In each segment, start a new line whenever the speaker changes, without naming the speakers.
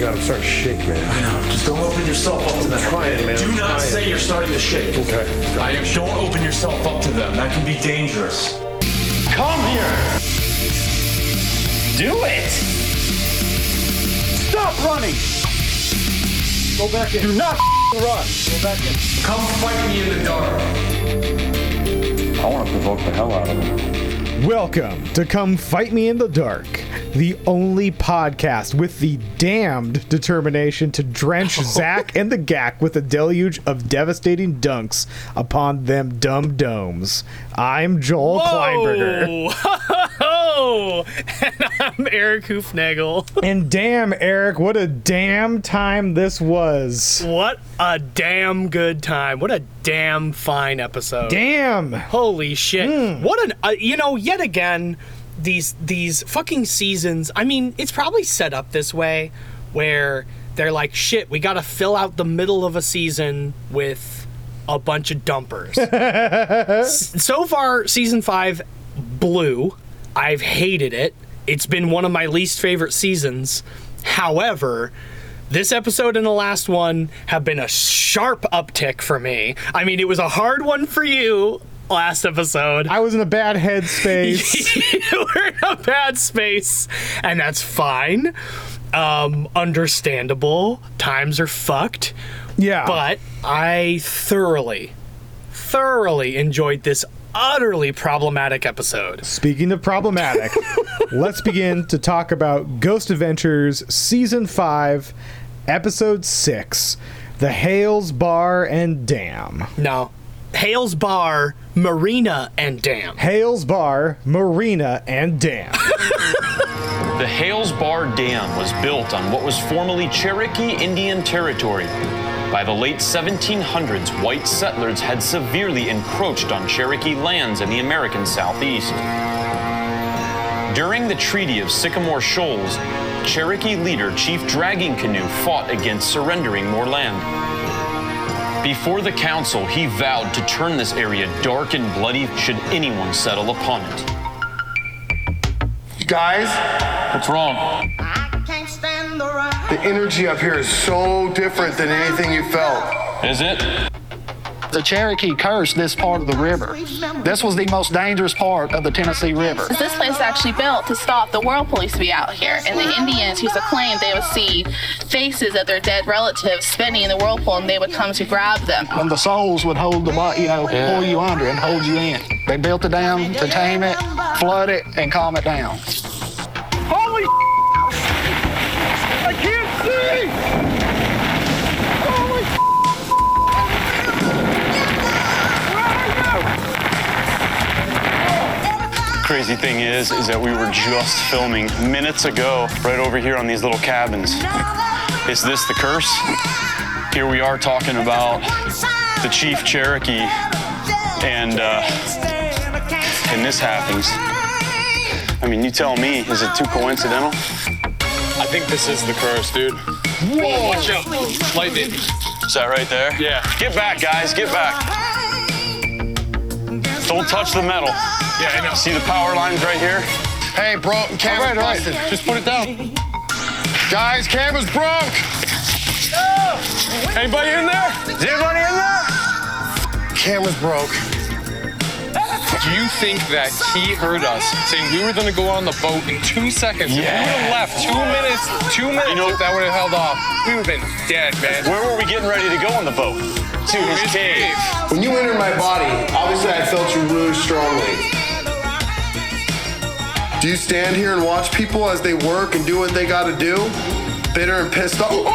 god, I'm starting to shake, man. I know.
Just don't open yourself up to them.
trying, man.
Do
I'm
not
trying.
say you're starting to shake.
Okay.
I am. Don't open yourself up to them. That can be dangerous.
Come here!
Do it!
Stop running! Go back in. Do not run. Go back in.
Come fight me in the dark.
I want to provoke the hell out of him.
Welcome to Come Fight Me in the Dark, the only podcast with the damned determination to drench Zak and the Gak with a deluge of devastating dunks upon them dumb domes. I'm Joel Kleinberger.
And I'm Erik Hoofnagel.
And damn, Erik, what a damn time this was.
What a damn good time. What a damn fine episode.
Damn.
Holy shit. What an uh, you know, yet again these these fucking seasons. I mean, it's probably set up this way where they're like, "Shit, we got to fill out the middle of a season with a bunch of dumpers." So far, season 5 blew. I've hated it. It's been one of my least favorite seasons. However, this episode and the last one have been a sharp uptick for me. I mean, it was a hard one for you last episode.
I was in a bad headspace.
you were in a bad space, and that's fine. Um, understandable. Times are fucked.
yeah.
But I thoroughly, thoroughly enjoyed this utterly problematic episode.
Speaking of problematic, let's begin to talk about Ghost Adventures Season 5, Episode 6 The Hales Bar and Dam.
Now, Hales Bar, Marina, and Dam.
Hales Bar, Marina, and Dam.
The Hales Bar Dam was built on what was formerly Cherokee Indian Territory. By the late 1700s, white settlers had severely encroached on Cherokee lands in the American Southeast. During the Treaty of Sycamore Shoals, Cherokee leader Chief Dragging Canoe fought against surrendering more land. Before the council, he vowed to turn this area dark and bloody should anyone settle upon it.
Guys,
What's wrong?
the energy up here is so different than anything you felt.
Is it?
The Cherokee cursed this part of the river. This was the most dangerous part of the Tennessee River.
This place was actually built to stop the world police to be out here. And the Indians used to claim they would see faces of their dead relatives spinning in the whirlpool and they would come to grab them.
And the souls would hold the body, you know, pull you under and hold you in. They built the dam to tame it, flood it, and calm it down.
Holy I can't see!
Crazy thing is, is that we were just filming minutes ago right over here on these little cabins. Is this the curse? Here we are talking about the Chief Cherokee, and uh, and this happens. I mean, you tell me, is it too coincidental?
I think this is the curse, dude. Whoa! Watch out. Lightning.
Is that right there?
Yeah.
Get back, guys, get back. Don't touch the metal.
Yeah, I know.
See the power lines right here?
Hey, bro, camera's busted.
Just put it down.
Guys, camera's broke.
Anybody in there?
Is anybody in there?
Camera's broke.
Do you think that he heard us saying we were gonna go on the boat in two seconds? If we would have left two minutes, two minutes, You
know-
if that would have held off, we would have been dead, man.
Where were we getting ready to go on the boat? To his
His
cave.
cave.
When you entered my body, obviously I felt you really strongly. Do you stand here and watch people as they work and do what they gotta do? Bitter and pissed off. Oh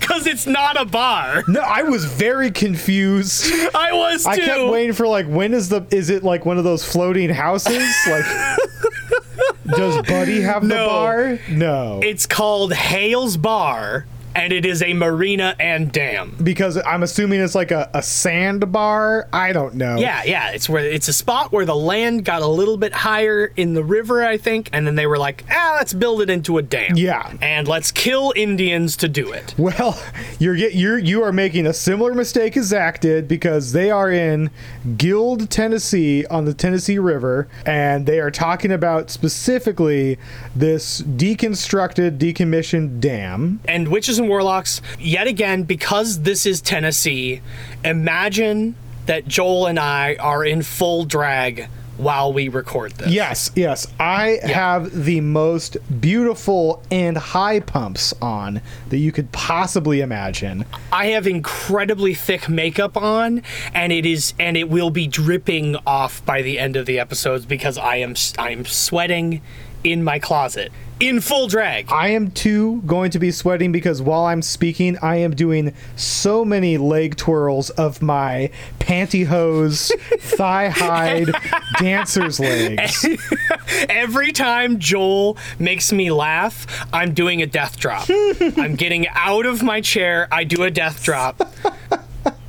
Because it's not a bar.
No, I was very confused.
I was too.
I kept waiting for like when is the is it like one of those floating houses? Like does Buddy have the
No.
bar? No.
It's called Hales Bar, and it is a marina and dam.
Because I'm assuming it's like a, a sandbar. I don't know.
Yeah, yeah. It's where it's a spot where the land got a little bit higher in the river, I think, and then they were like, ah, let's build it into a dam.
Yeah.
And let's kill Indians to do it.
Well, you're get you're you are making a similar mistake as Zak did because they are in Guild, Tennessee, on the Tennessee River, and they are talking about specifically this deconstructed, decommissioned dam.
And witches and warlocks, yet again, because this is Tennessee, imagine that Joel and I are in full drag while we record this.
Yes, yes. I have the most beautiful and high pumps on that you could possibly imagine.
I have incredibly thick makeup on, and it is, and it will be dripping off by the end of the episodes because I am, I'm sweating in my closet in full drag.
I am too going to be sweating because while I'm speaking, I am doing so many leg twirls of my pantyhose, thigh hide, dancer's legs.
Every time Joel makes me laugh, I'm doing a death drop. I'm getting out of my chair, I do a death drop.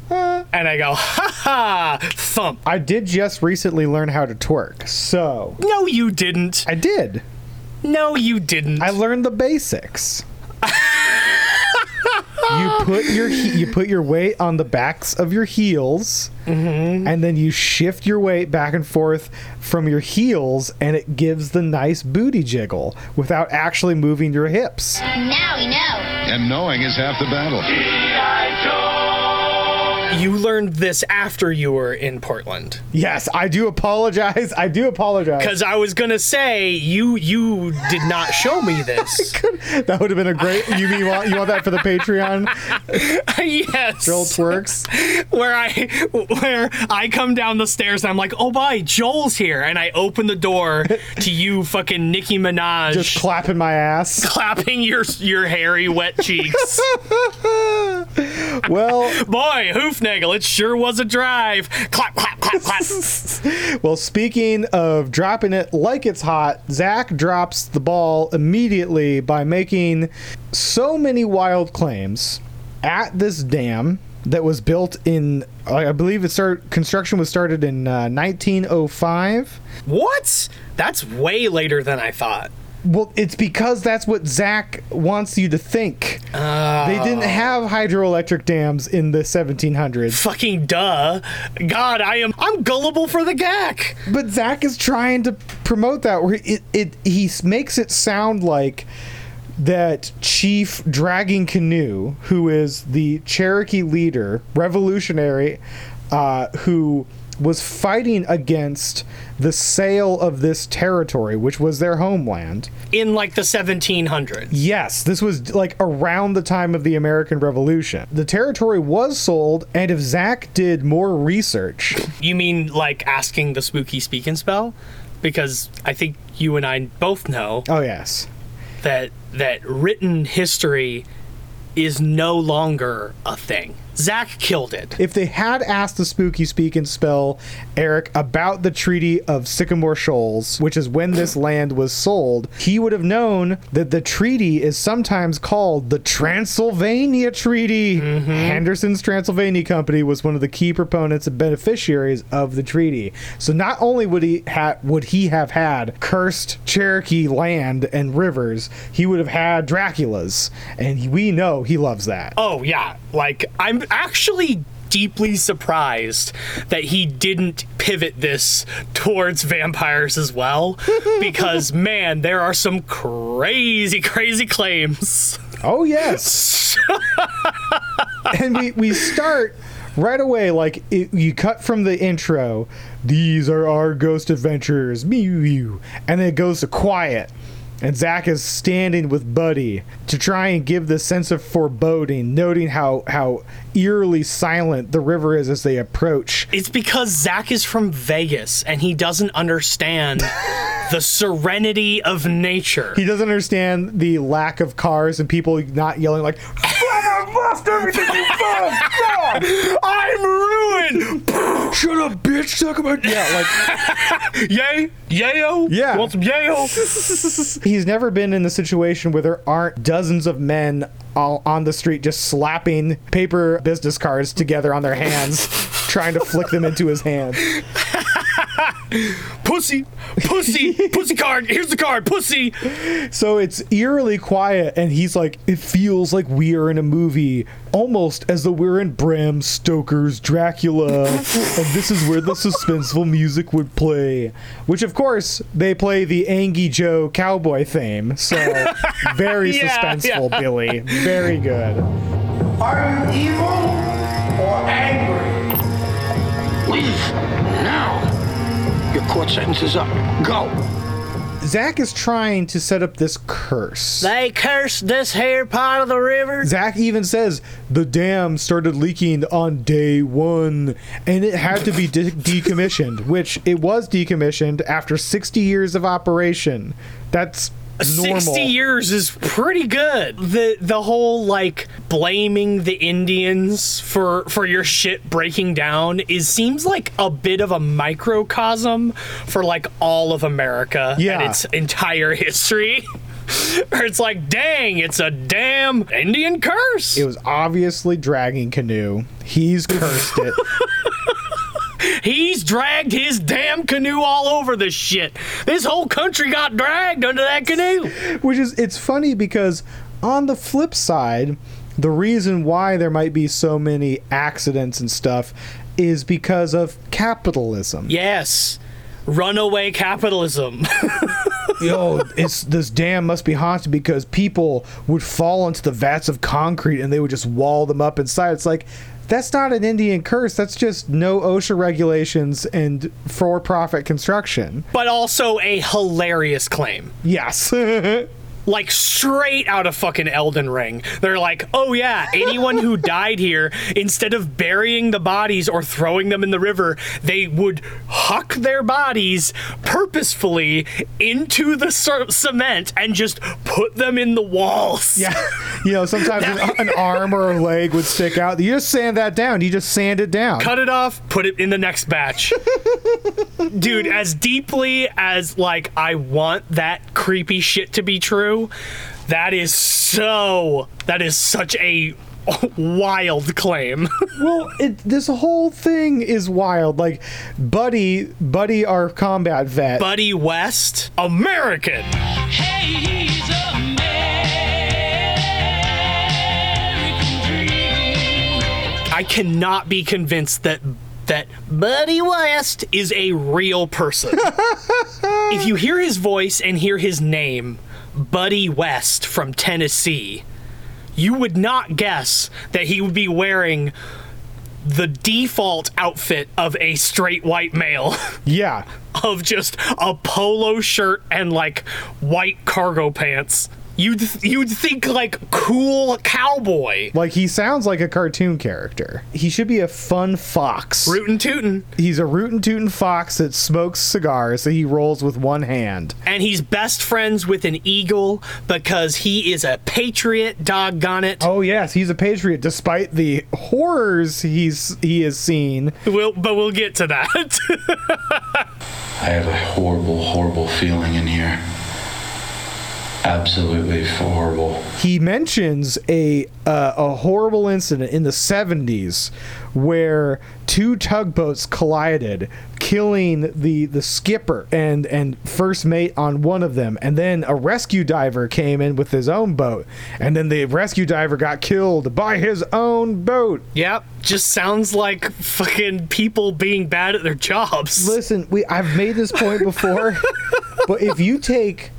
And I go, ha ha, thump.
I did just recently learn how to twerk, so.
No, you didn't.
I did.
No, you didn't.
I learned the basics. you put your he- you put your weight on the backs of your heels, mm-hmm. and then you shift your weight back and forth from your heels, and it gives the nice booty jiggle without actually moving your hips.
Now we know.
And knowing is half the battle.
You learned this after you were in Portland.
Yes, I do apologize. I do apologize.
Because I was gonna say you you did not show me this.
that would have been a great. You mean you want you want that for the Patreon?
yes.
Joel twerks.
Where I where I come down the stairs and I'm like, oh boy, Joel's here, and I open the door to you, fucking Nicki Minaj,
Just clapping my ass.
clapping your your hairy wet cheeks.
Well,
boy, It sure was a drive. Clap, clap, clap, clap.
well, speaking of dropping it like it's hot, Zak drops the ball immediately by making so many wild claims at this dam that was built in I believe it started construction was started in uh, 1905.
What? That's way later than I thought.
Well, it's because that's what Zak wants you to think. They didn't have hydroelectric dams in the 1700s.
Fucking duh. God, I am I'm gullible for the gack.
But Zak is trying to promote that where it, it he makes it sound like that Chief Dragging Canoe, who is the Cherokee leader, revolutionary, uh, who was fighting against the sale of this territory, which was their homeland.
In like the 1700s.
Yes, this was like around the time of the American Revolution. The territory was sold, and if Zak did more research,
You mean like asking the spooky speak and spell? Because I think you and I both know
oh yes,
that that written history is no longer a thing. Zak killed it.
if they had asked the spooky speak and spell Erik about the Treaty of Sycamore Shoals, which is when this land was sold, he would have known that the treaty is sometimes called the Transylvania Treaty. Mm-hmm. Henderson's Transylvania Company was one of the key proponents and beneficiaries of the treaty. So not only would he ha- would he have had cursed Cherokee land and rivers, he would have had Dracula's, and we know he loves that.
Oh yeah, like I'm actually deeply surprised that he didn't pivot this towards vampires as well because man, there are some crazy crazy claims.
Oh yes. and we we start right away like it, you cut from the intro. These are our ghost adventures. Mew mew. And then it goes to quiet. And Zak is standing with Buddy to try and give the sense of foreboding, noting how how eerily silent the river is as they approach.
It's because Zak is from Vegas and he doesn't understand the serenity of nature.
He doesn't understand the lack of cars and people not yelling like
I've lost everything you found! God!
I'm ruined!
Shut up, bitch! Talk about yeah, like
Yay! Yayo!
Yeah.
You want some yayo?
he's never been in the situation where there aren't dozens of men all on the street just slapping paper business cards together on their hands, trying to flick them into his hand.
pussy, pussy, pussy card. Here's the card, pussy.
So it's eerily quiet, and he's like, it feels like we are in a movie, almost as though we're in Bram Stoker's Dracula, and this is where the suspenseful music would play. Which, of course, they play the Angie Joe cowboy theme. So very
Yeah,
suspenseful,
yeah.
Billy. Very good.
Are you evil
Your court sentence is up. Go.
Zak is trying to set up this curse.
They cursed this here part of the river.
Zak even says the dam started leaking on day one and it had to be de- decommissioned, which it was decommissioned after 60 years of operation. That's normal.
60 years is pretty good. The the whole like blaming the Indians for for your shit breaking down is seems like a bit of a microcosm for like all of America
Yeah.
and its entire history. It's like, dang, it's a damn Indian curse.
It was obviously dragging canoe. He's cursed it.
He's dragged his damn canoe all over this shit. This whole country got dragged under that canoe.
Which is it's funny because on the flip side, the reason why there might be so many accidents and stuff is because of capitalism.
Yes. Runaway capitalism.
Yo, it's this dam must be haunted because people would fall into the vats of concrete and they would just wall them up inside. It's like that's not an Indian curse. That's just no OSHA regulations and for-profit construction.
but also a hilarious claim.
Yes.
Like straight out of fucking Elden Ring. They're like, oh yeah, anyone who died here, instead of burying the bodies or throwing them in the river, they would huck their bodies purposefully into the cement and just put them in the walls.
Yeah. You know, sometimes an, an arm or a leg would stick out. You just sand that down. You just sand it down.
Cut it off, put it in the next batch. Dude, as deeply as like I want that creepy shit to be true, that is so that is such a wild claim.
well, it, this whole thing is wild. Like, Buddy, Buddy, our combat vet.
Buddy West, American. I cannot be convinced that that Buddy West is a real person. if you hear his voice and hear his name, Buddy West from Tennessee, you would not guess that he would be wearing the default outfit of a straight white male.
Yeah.
of just a polo shirt and like white cargo pants. You'd you'd think like cool cowboy.
Like he sounds like a cartoon character. He should be a fun fox.
Rootin' tootin'.
He's a rootin' tootin' fox that smokes cigars that he rolls with one hand.
And he's best friends with an eagle because he is a patriot, doggone it.
Oh yes, he's a patriot despite the horrors he's he has seen.
We'll, but we'll get to that.
I have a horrible, horrible feeling in here. Absolutely horrible.
He mentions a uh, a horrible incident in the 70s where two tugboats collided, killing the the skipper and and first mate on one of them, and then a rescue diver came in with his own boat, and then the rescue diver got killed by his own boat.
yep, just sounds like fucking people being bad at their jobs.
Listen, we I've made this point before, but if you take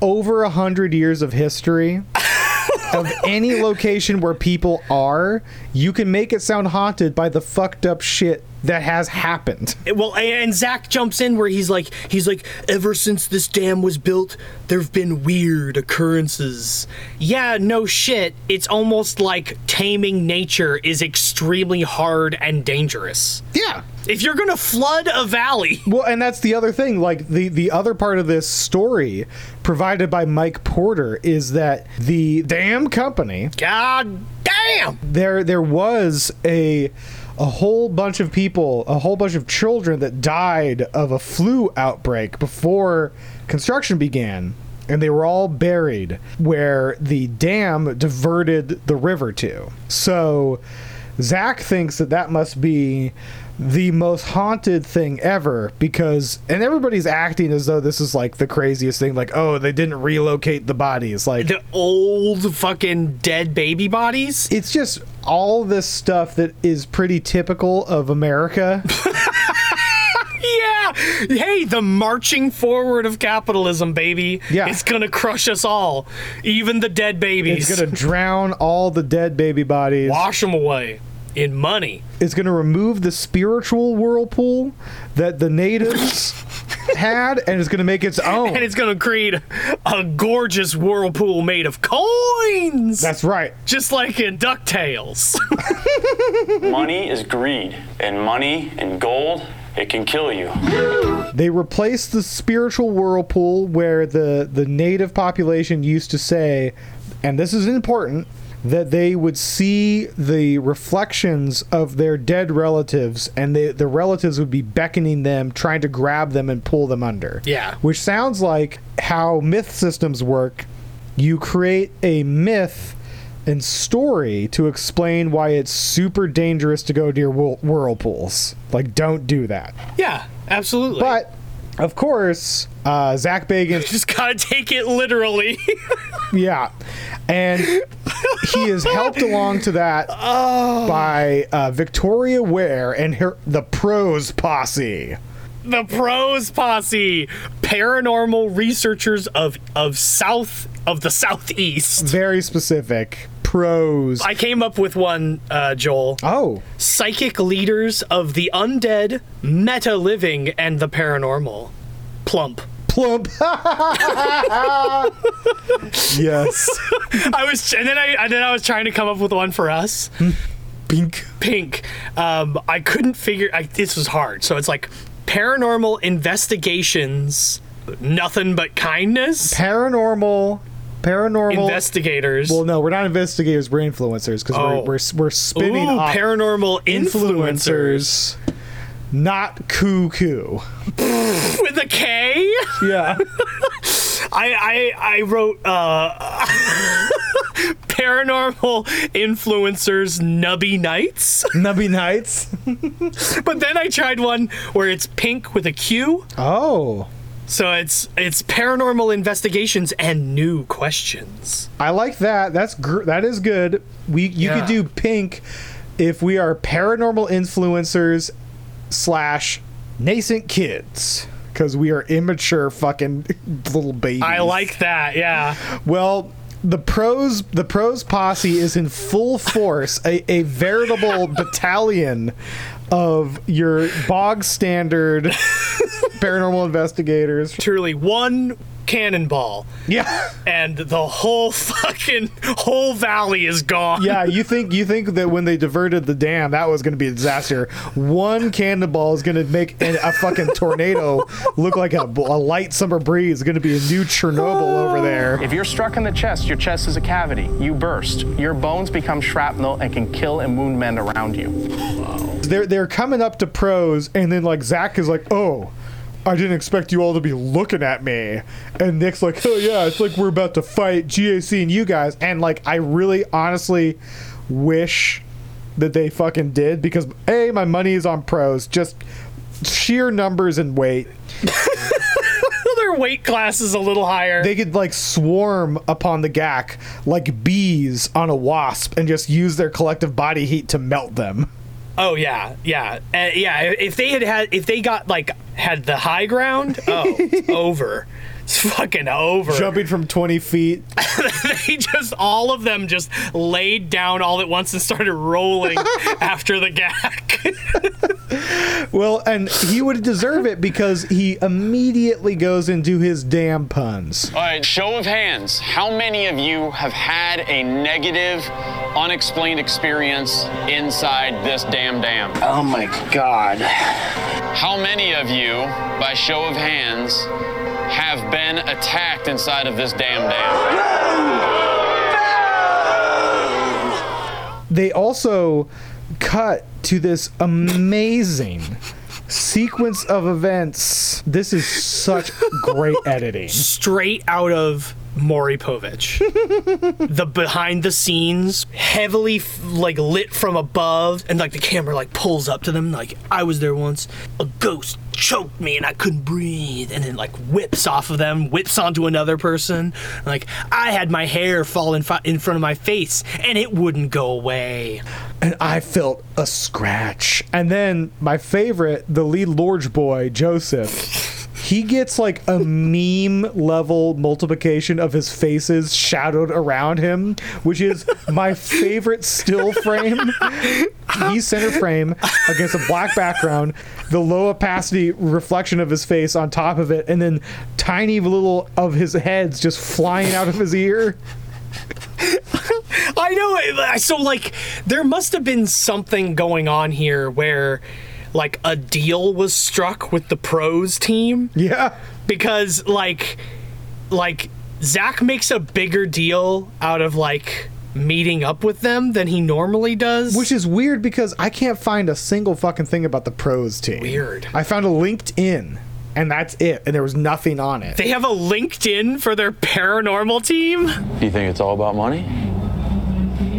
over a hundred years of history of any location where people are, you can make it sound haunted by the fucked up shit that has happened.
Well, and Zak jumps in where he's like, he's like, ever since this dam was built, there've been weird occurrences. Yeah, no shit. It's almost like taming nature is extremely hard and dangerous.
Yeah.
If you're gonna flood a valley,
Well, and that's the other thing. Like the the other part of this story, provided by Mike Porter, is that the dam company.
God damn.
There there was a a whole bunch of people, a whole bunch of children that died of a flu outbreak before construction began. and they were all buried where the dam diverted the river to. So Zak thinks that that must be the most haunted thing ever because and everybody's acting as though this is like the craziest thing. Like oh they didn't relocate the bodies. Like
the old fucking dead baby bodies?
it's just all this stuff that is pretty typical of america.
Yeah. Hey the marching forward of capitalism baby
Yeah.
it's gonna crush us all even the dead babies.
It's gonna drown all the dead baby bodies.
Wash them away in money.
It's gonna remove the spiritual whirlpool that the natives had and it's gonna make its own.
And it's gonna create a gorgeous whirlpool made of coins.
That's right.
Just like in ducktales.
Money is greed, and money and gold, it can kill you.
They replaced the spiritual whirlpool where the, the native population used to say, and this is important, that they would see the reflections of their dead relatives and they, the relatives would be beckoning them, trying to grab them and pull them under.
Yeah.
Which sounds like how myth systems work. You create a myth and story to explain why it's super dangerous to go near whirl- whirlpools. Like, don't do that.
yeah absolutely
But of course, uh, Zak Bagans,
just gotta take it literally.
Yeah, and he is helped along to that by uh, Victoria Ware and her the pros posse.
The pros posse paranormal researchers of of south of the southeast.
Very specific. Pros.
i came up with one uh, joel.
Oh,
psychic leaders of the undead meta living and the paranormal. Plump.
Plump. yes,
i was and then i and then i was trying to come up with one for us.
Pink.
pink. Um i couldn't figure I, this was hard. So it's like paranormal investigations nothing but kindness
Paranormal, paranormal.
investigators
well, no, we're not investigators. We're influencers because
Oh.
we're, we're we're spinning
Ooh,
off
paranormal influencers.
influencers, not cuckoo.
with a K.
Yeah.
I I I wrote uh paranormal influencers nubby nights,
Nubby Nights.
but then I tried one where it's pink with a Q.
Oh.
So it's it's paranormal investigations and new questions.
I like that. That's gr- that is good. We you
Yeah.
could do pink if we are paranormal influencers slash nascent kids because we are immature fucking little babies.
I like that. Yeah.
Well, the pros the pros posse is in full force, a, a veritable battalion of your bog standard paranormal investigators.
Truly one cannonball
Yeah.
and the whole fucking whole valley is gone.
Yeah, you think you think that when they diverted the dam, that was going to be a disaster. One cannonball is going to make an, a fucking tornado look like a, a light summer breeze. It's going to be a new Chernobyl over there.
If you're struck in the chest, your chest is a cavity. You burst. Your bones become shrapnel and can kill and wound men around you.
They're they're coming up to pros, and then like Zak is like, "Oh, I didn't expect you all to be looking at me," and Nick's like, "Oh yeah, it's like we're about to fight GAC and you guys," and like I really honestly wish that they fucking did because a my money is on pros, just sheer numbers and weight.
Their weight class is a little higher.
They could like swarm upon the GAC like bees on a wasp and just use their collective body heat to melt them.
Oh yeah, yeah, uh, yeah. If they had had, if they got like had the high ground, oh, over. It's fucking over.
Jumping from 20 feet.
they just all of them just laid down all at once and started rolling after the gag.
Well, and he would deserve it because he immediately goes into his damn puns.
All right, show of hands. How many of you have had a negative, unexplained experience inside this damn dam?
Oh my god.
How many of you, by show of hands, have been attacked inside of this damn dam?
They also cut to this amazing sequence of events. This is such great editing.
Straight out of Maury Povich. the behind the scenes, heavily f- like lit from above, and like the camera like pulls up to them, like I was there once. A ghost choked me and I couldn't breathe, and then like whips off of them, whips onto another person. Like I had my hair fall in, fi- in front of my face and it wouldn't go away.
And I felt a scratch. And then my favorite, the lead Lorge boy, Joseph. He gets like a meme level multiplication of his faces shadowed around him, which is my favorite still frame. He's center frame against a black background, the low opacity reflection of his face on top of it, and then tiny little of his heads just flying out of his ear.
I know. it- So, like, there must have been something going on here where, like, a deal was struck with the pros team.
Yeah.
Because, like, like Zak makes a bigger deal out of like meeting up with them than he normally does.
Which is weird because I can't find a single fucking thing about the pros team.
Weird.
I found a LinkedIn, and that's it, and there was nothing on it.
They have a LinkedIn for their paranormal team.
Do you think it's all about money?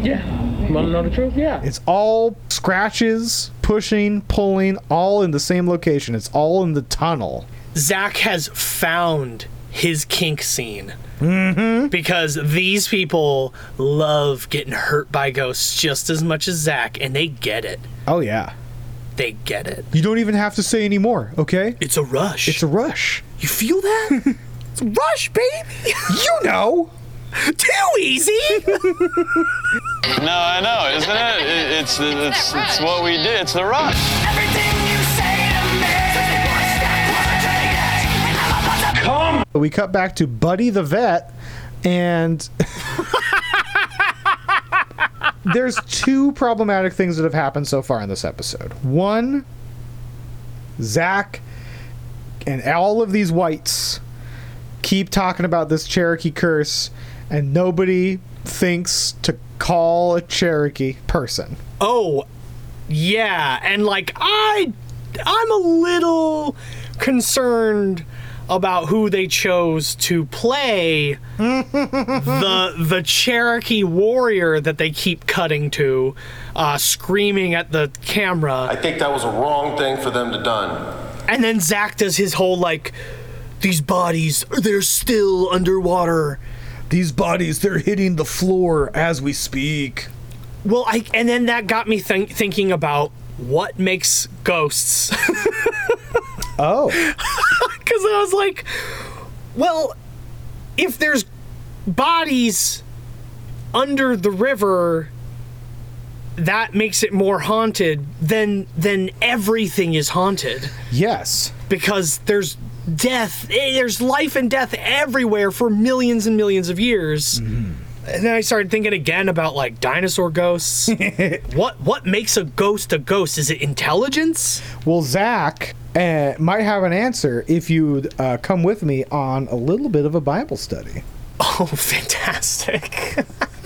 Yeah. Want to know the truth? Yeah.
It's all scratches, pushing, pulling, all in the same location. It's all in the tunnel.
Zak has found his kink scene. Mm-hmm. Because these people love getting hurt by ghosts just as much as Zak, and they get it.
Oh, yeah.
They get it.
You don't even have to say anymore, okay?
It's a rush.
It's a rush.
You feel that? it's a rush, baby.
You know.
Too easy.
No, I know, isn't it? it it's, it's, it's what we did. It's the rush. Everything you say in a man stack won't take it!
We cut back to Buddy the vet, and there's two problematic things that have happened so far in this episode. One, Zak and all of these whites keep talking about this Cherokee curse, and nobody thinks to call a Cherokee person.
Oh, yeah, and like I, I'm a little concerned about who they chose to play the the Cherokee warrior that they keep cutting to, uh, screaming at the camera.
I think that was a wrong thing for them to done.
And then Zak does his whole like, these bodies, they're still underwater.
These bodies, they're hitting the floor as we speak.
Well, I and then that got me think, thinking about what makes ghosts.
oh,
because I was like, well, if there's bodies under the river, that makes it more haunted. Then then everything is haunted.
Yes,
because there's death. eh, There's life and death everywhere for millions and millions of years. And then I started thinking again about like dinosaur ghosts. what what makes a ghost a ghost? Is it intelligence?
Well, Zak uh, might have an answer if you uh, come with me on a little bit of a Bible study.
Oh, fantastic.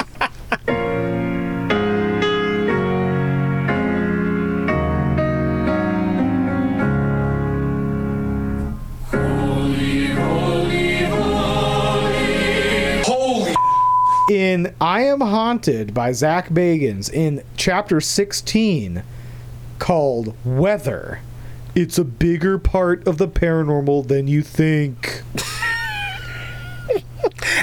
In I Am Haunted by Zak Bagans in chapter 16 called Weather. It's a bigger part of the paranormal than you think.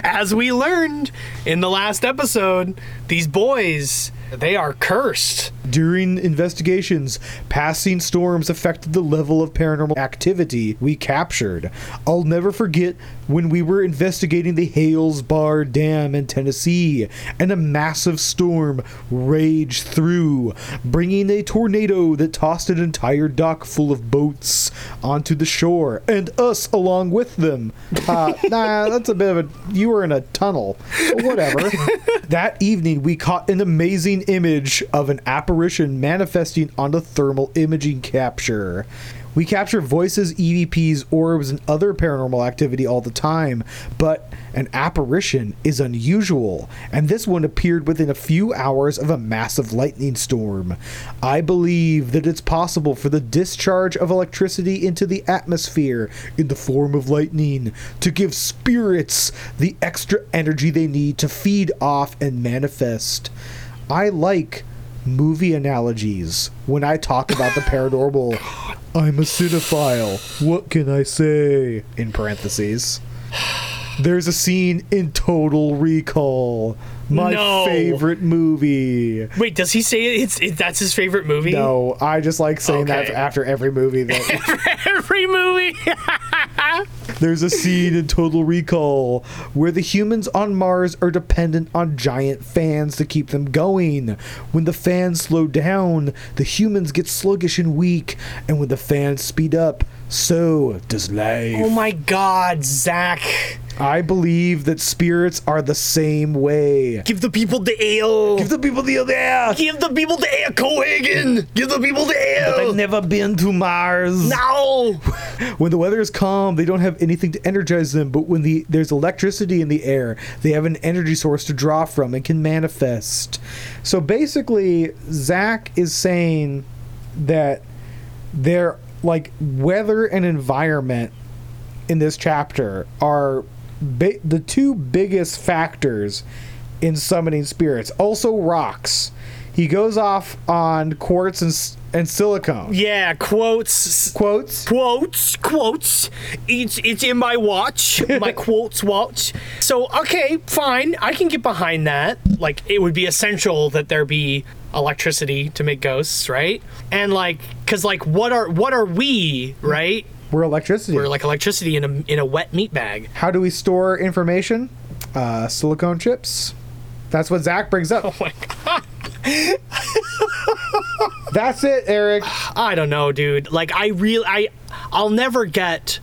As we learned in the last episode, these boys, they are cursed.
During investigations, passing storms affected the level of paranormal activity we captured. I'll never forget when we were investigating the Hales Bar Dam in Tennessee, and a massive storm raged through, bringing a tornado that tossed an entire dock full of boats onto the shore, and us along with them. Uh, nah, that's a bit of a. You were in a tunnel. Whatever. that evening, we caught an amazing image of an apparition manifesting on the thermal imaging capture. We capture voices, EVPs, orbs, and other paranormal activity all the time, but an apparition is unusual, and this one appeared within a few hours of a massive lightning storm. I believe that it's possible for the discharge of electricity into the atmosphere in the form of lightning to give spirits the extra energy they need to feed off and manifest. I like movie analogies when I talk about the paranormal. I'm a cinephile. What can I say? In parentheses. There's a scene in Total Recall, my
No.
favorite movie.
Wait, does he say it's it, that's his favorite movie?
No, I just like saying that after every movie. That
Every movie.
there's a scene in Total Recall where the humans on Mars are dependent on giant fans to keep them going. When the fans slow down, the humans get sluggish and weak, and when the fans speed up, so does life.
oh my God, Zak!
I believe that spirits are the same way.
Give the people the ale.
Give the people the air.
Give the people the ale, Cohaagen. Give the people the ale.
But
ale.
I've never been to Mars.
No.
When the weather is calm, they don't have anything to energize them. But when the there's electricity in the air, they have an energy source to draw from and can manifest. So basically, Zak is saying that their like weather and environment in this chapter are ba- the two biggest factors in summoning spirits. Also, rocks. He goes off on quartz and, and silicone.
Yeah, quotes.
Quotes.
Quotes, quotes. It's it's in my watch, my quotes watch. So okay, fine, I can get behind that. Like it would be essential that there be electricity to make ghosts, right? And like, cause like, what are what are we, right?
We're electricity.
We're like electricity in a in a wet meat bag.
How do we store information? Uh, silicone chips. That's what Zak brings up.
Oh my god.
That's it, Erik.
I don't know, dude. Like I really I I'll never get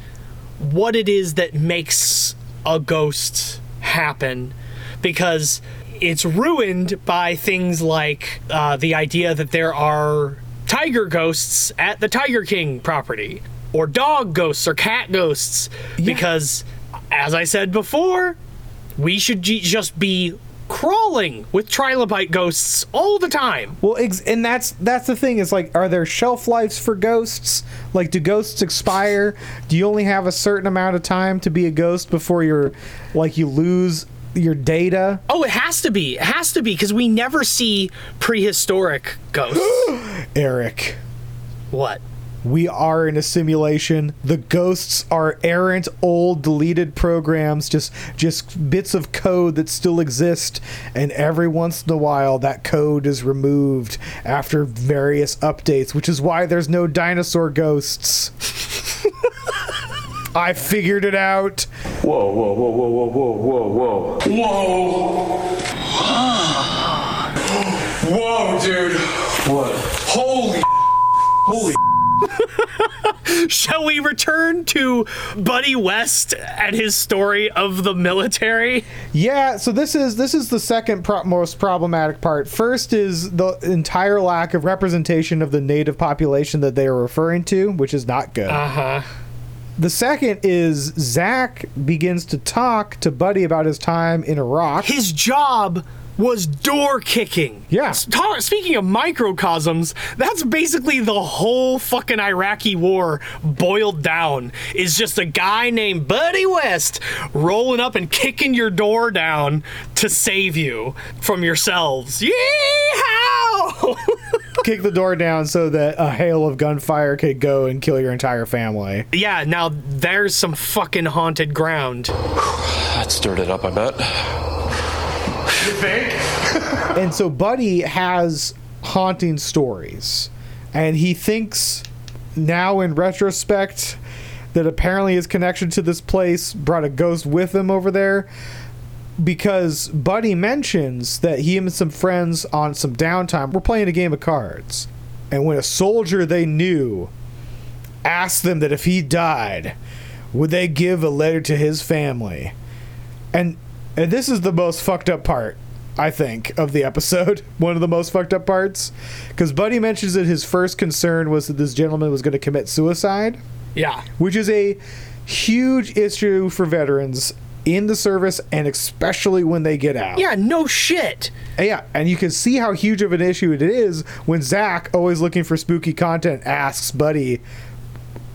what it is that makes a ghost happen because it's ruined by things like uh, the idea that there are tiger ghosts at the Tiger King property or dog ghosts or cat ghosts because as I said before, we should ju- just be crawling with trilobite ghosts all the time.
Well, ex- and that's that's the thing. Is like, are there shelf lives for ghosts? Like, do ghosts expire? Do you only have a certain amount of time to be a ghost before you're, like, you lose your data?
Oh, it has to be. It has to be because we never see prehistoric ghosts.
Erik,
what?
We are in a simulation. The ghosts are errant, old, deleted programs, just just bits of code that still exist, and every once in a while that code is removed after various updates, which is why there's no dinosaur ghosts. I figured it out.
Whoa, whoa, whoa, whoa, whoa, whoa, whoa, whoa.
Whoa, whoa, dude.
What?
Holy. Holy.
Shall we return to Buddy West and his story of the military?
Yeah, so this is this is the second pro- most problematic part. First is the entire lack of representation of the native population that they are referring to, which is not good.
Uh huh.
The second is Zak begins to talk to Buddy about his time in Iraq.
His job was door kicking.
Yeah.
Ta- Speaking of microcosms, that's basically the whole fucking Iraqi war boiled down. Is just a guy named Buddy West rolling up and kicking your door down to save you from yourselves. Yeehaw!
Kick the door down so that a hail of gunfire could go and kill your entire family.
yeah, now there's some fucking haunted ground.
That stirred it up, I bet.
and so Buddy has haunting stories. And he thinks now in retrospect that apparently his connection to this place brought a ghost with him over there because Buddy mentions that he and some friends on some downtime were playing a game of cards. And when a soldier they knew asked them that if he died, would they give a letter to his family? And and this is the most fucked up part. I think, of the episode. One of the most fucked up parts. Because Buddy mentions that his first concern was that this gentleman was going to commit suicide,
Yeah.
which is a huge issue for veterans in the service and especially when they get out.
Yeah, no shit.
And yeah, and you can see how huge of an issue it is when Zak, always looking for spooky content, asks Buddy.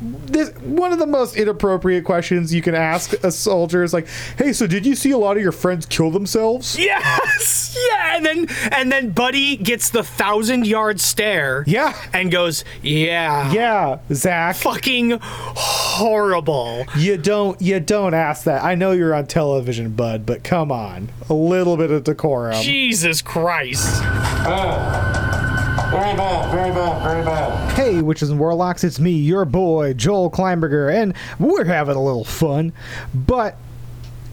This one of the most inappropriate questions you can ask a soldier is like, "Hey, so did you see a lot of your friends kill themselves?"
Yes. Yeah, and then and then Buddy gets the thousand yard stare.
Yeah.
And goes, yeah.
Yeah, Zak.
Fucking horrible.
You don't you don't ask that. I know you're on television, bud, but come on, a little bit of decorum.
Jesus Christ.
Uh, Very bad, very bad, very bad.
Hey, Witches and Warlocks, it's me, your boy, Joel Kleinberger, and we're having a little fun. But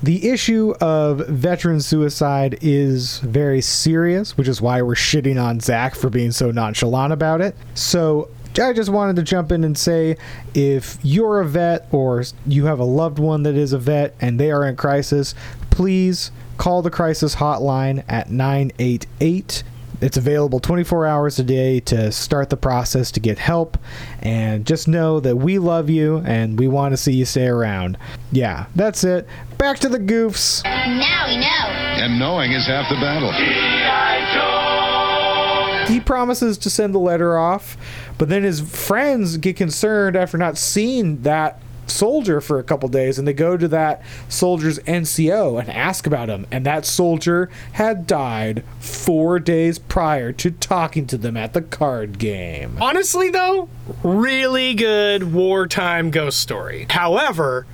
the issue of veteran suicide is very serious, which is why we're shitting on Zak for being so nonchalant about it. So I just wanted to jump in and say if you're a vet or you have a loved one that is a vet and they are in crisis, please call the crisis hotline at 988 it's available 24 hours a day to start the process to get help. And just know that we love you and we want to see you stay around. Yeah, that's it. Back to the goofs.
Now we know. And knowing is half the battle.
He promises to send the letter off, but then his friends get concerned after not seeing that soldier for a couple days and they go to that soldier's NCO and ask about him and that soldier had died 4 days prior to talking to them at the card game.
Honestly, though, really good wartime ghost story. However,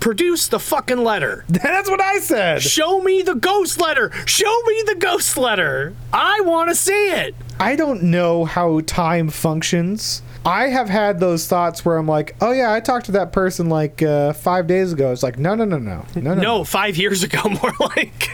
produce the fucking letter.
That's what I said.
Show me the ghost letter. Show me the ghost letter. I want to see it.
I don't know how time functions. I have had those thoughts where I'm like, oh yeah, I talked to that person like uh, five days ago. It's like, no, no, no, no, no, no.
No, five years ago, more like.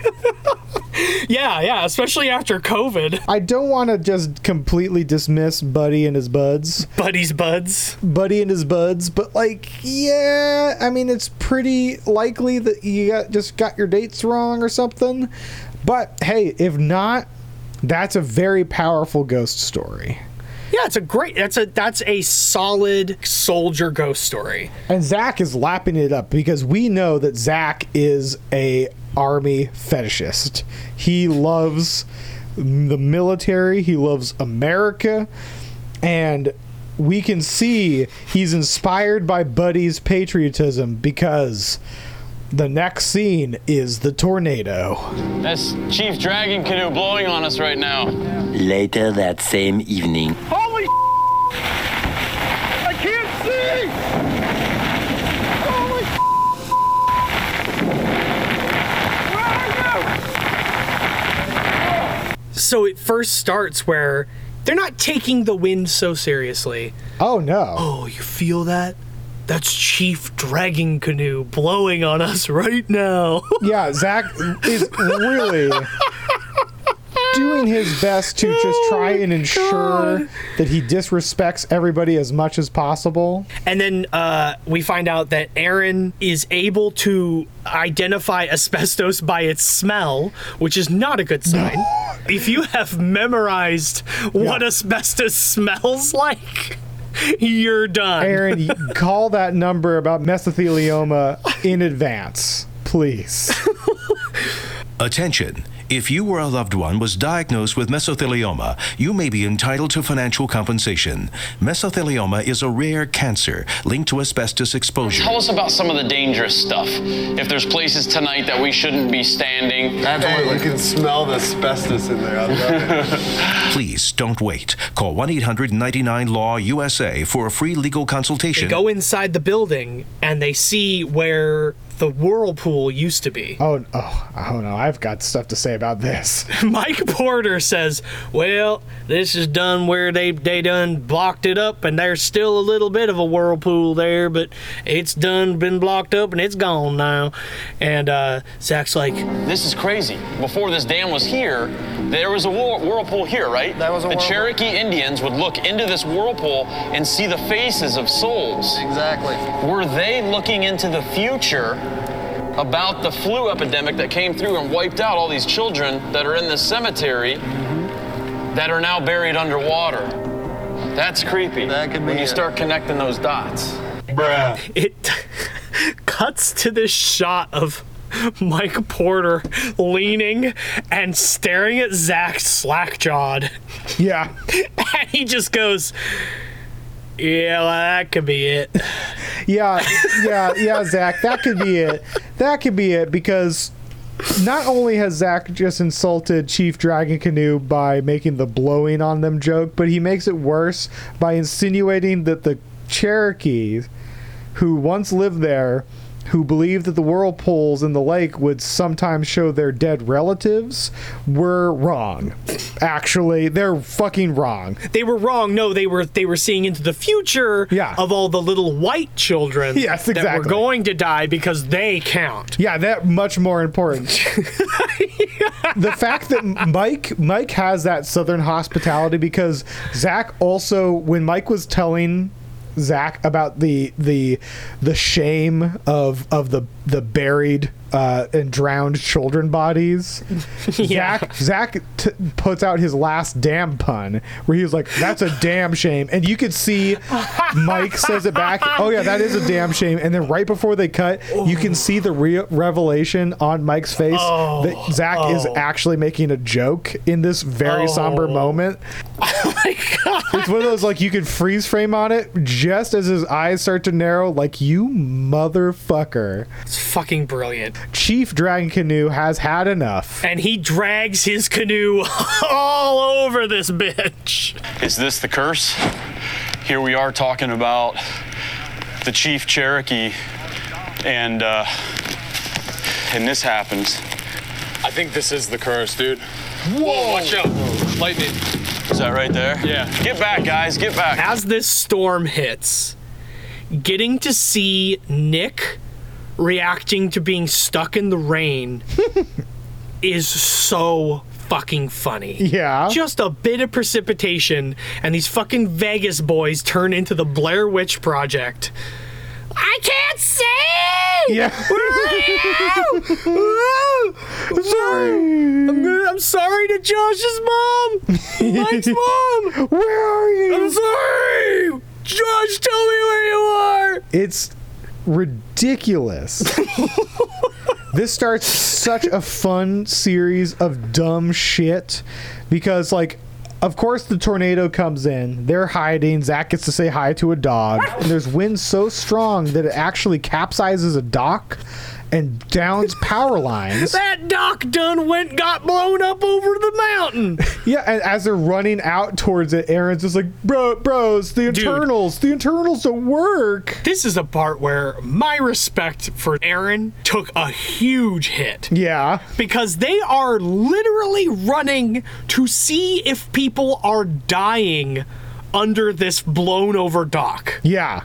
yeah, yeah, especially after COVID.
I don't want to just completely dismiss Buddy and his buds.
Buddy's buds.
Buddy and his buds, but like, yeah, I mean, it's pretty likely that you got, just got your dates wrong or something. But hey, if not, that's a very powerful ghost story.
Yeah, it's a great. That's a that's a solid soldier ghost story.
And Zak is lapping it up because we know that Zak is a army fetishist. He loves the military. He loves America, and we can see he's inspired by Buddy's patriotism because the next scene is the tornado.
That's Chief Dragging Canoe blowing on us right now.
Later that same evening.
Holy I can't see! Holy
So it first starts where they're not taking the wind so seriously.
Oh no.
Oh, you feel that? That's Chief Dragging Canoe blowing on us right now.
yeah, Zak is really doing his best to just try and ensure that he disrespects everybody as much as possible.
And then uh, we find out that Aaron is able to identify asbestos by its smell, which is not a good sign. if you have memorized what asbestos smells like, you're done.
Aaron, call that number about mesothelioma in advance, please.
Attention. If you or a loved one was diagnosed with mesothelioma, you may be entitled to financial compensation. Mesothelioma is a rare cancer linked to asbestos exposure.
Tell us about some of the dangerous stuff. If there's places tonight that we shouldn't be standing.
Hey, you can smell the asbestos in there. I love it.
Please don't wait. Call 1 800 99 Law USA for a free legal consultation.
They
consultation.
go inside the building and they see where the whirlpool used to be.
Oh, oh, oh no, I've got stuff to say about this.
Mike Porter says, "Well, this is done where they they done blocked it up, and there's still a little bit of a whirlpool there, but it's done been blocked up and it's gone now." And uh, Zak's like,
This is crazy. Before this dam was here, there was a whirl- whirlpool here, right? That was
a
The
whirlpool.
Cherokee Indians would look into this whirlpool and see the faces of souls.
Exactly.
Were they looking into the future
about the flu epidemic that came through and wiped out all these children that are in this cemetery that are now buried underwater. That's creepy. That could be when you start connecting those dots.
Bruh. It cuts to this shot of Mike Porter leaning and staring at Zak slack-jawed.
Yeah.
and he just goes, "Yeah, well, that could be it."
yeah, yeah, yeah, Zak, that could be it. That could be it because not only has Zak just insulted Chief Dragging Canoe by making the blowing on them joke, but he makes it worse by insinuating that the Cherokees who once lived there who believed that the whirlpools in the lake would sometimes show their dead relatives were wrong. Actually, they're fucking wrong.
They were wrong. No, they were they were seeing into the future
Yeah.
of all the little white children
Yes,
that were going to die because they count.
Yeah, that much more important. the fact that Mike Mike has that southern hospitality because Zak also when Mike was telling Zak about the the the shame of of the the buried uh, and drowned children bodies. Zak Zak t- puts out his last damn pun where he's like, "That's a damn shame," and you could see Mike says it back. Oh yeah, that is a damn shame. And then right before they cut, you can see the re- revelation on Mike's face
Oh,
that Zak is
oh.
actually making a joke in this very somber
Oh.
moment. It's one of those like you could freeze frame on it just as his eyes start to narrow, like you motherfucker.
It's fucking brilliant.
Chief Dragging Canoe has had enough.
And he drags his canoe all over this bitch.
Is this the curse? Here we are talking about the Chief Cherokee, and uh, and this happens.
I think this is the curse, dude. Whoa! Watch out! Lightning.
Is that right there?
Yeah.
Get back, guys. Get back.
As this storm hits, getting to see Nick reacting to being stuck in the rain is so fucking funny.
Yeah.
Just a bit of precipitation, and these fucking Vegas boys turn into the Blair Witch Project. I can't see!
Yeah.
I'm sorry. I'm, good. I'm sorry to Josh's mom. Mike's mom.
Where are you?
I'm sorry. Josh, tell me where you are.
It's ridiculous. this starts such a fun series of dumb shit because, like, of course, the tornado comes in. They're hiding. Zak gets to say hi to a dog. And there's wind so strong that it actually capsizes a dock and downs power lines.
That dock done went got blown up over the mountain.
Yeah, and as they're running out towards it, Aaron's just like, bro, bros, the
Dude.
internals, the internals don't work.
This is a part where my respect for Aaron took a huge hit.
Yeah.
Because they are literally running to see if people are dying under this blown over dock.
Yeah.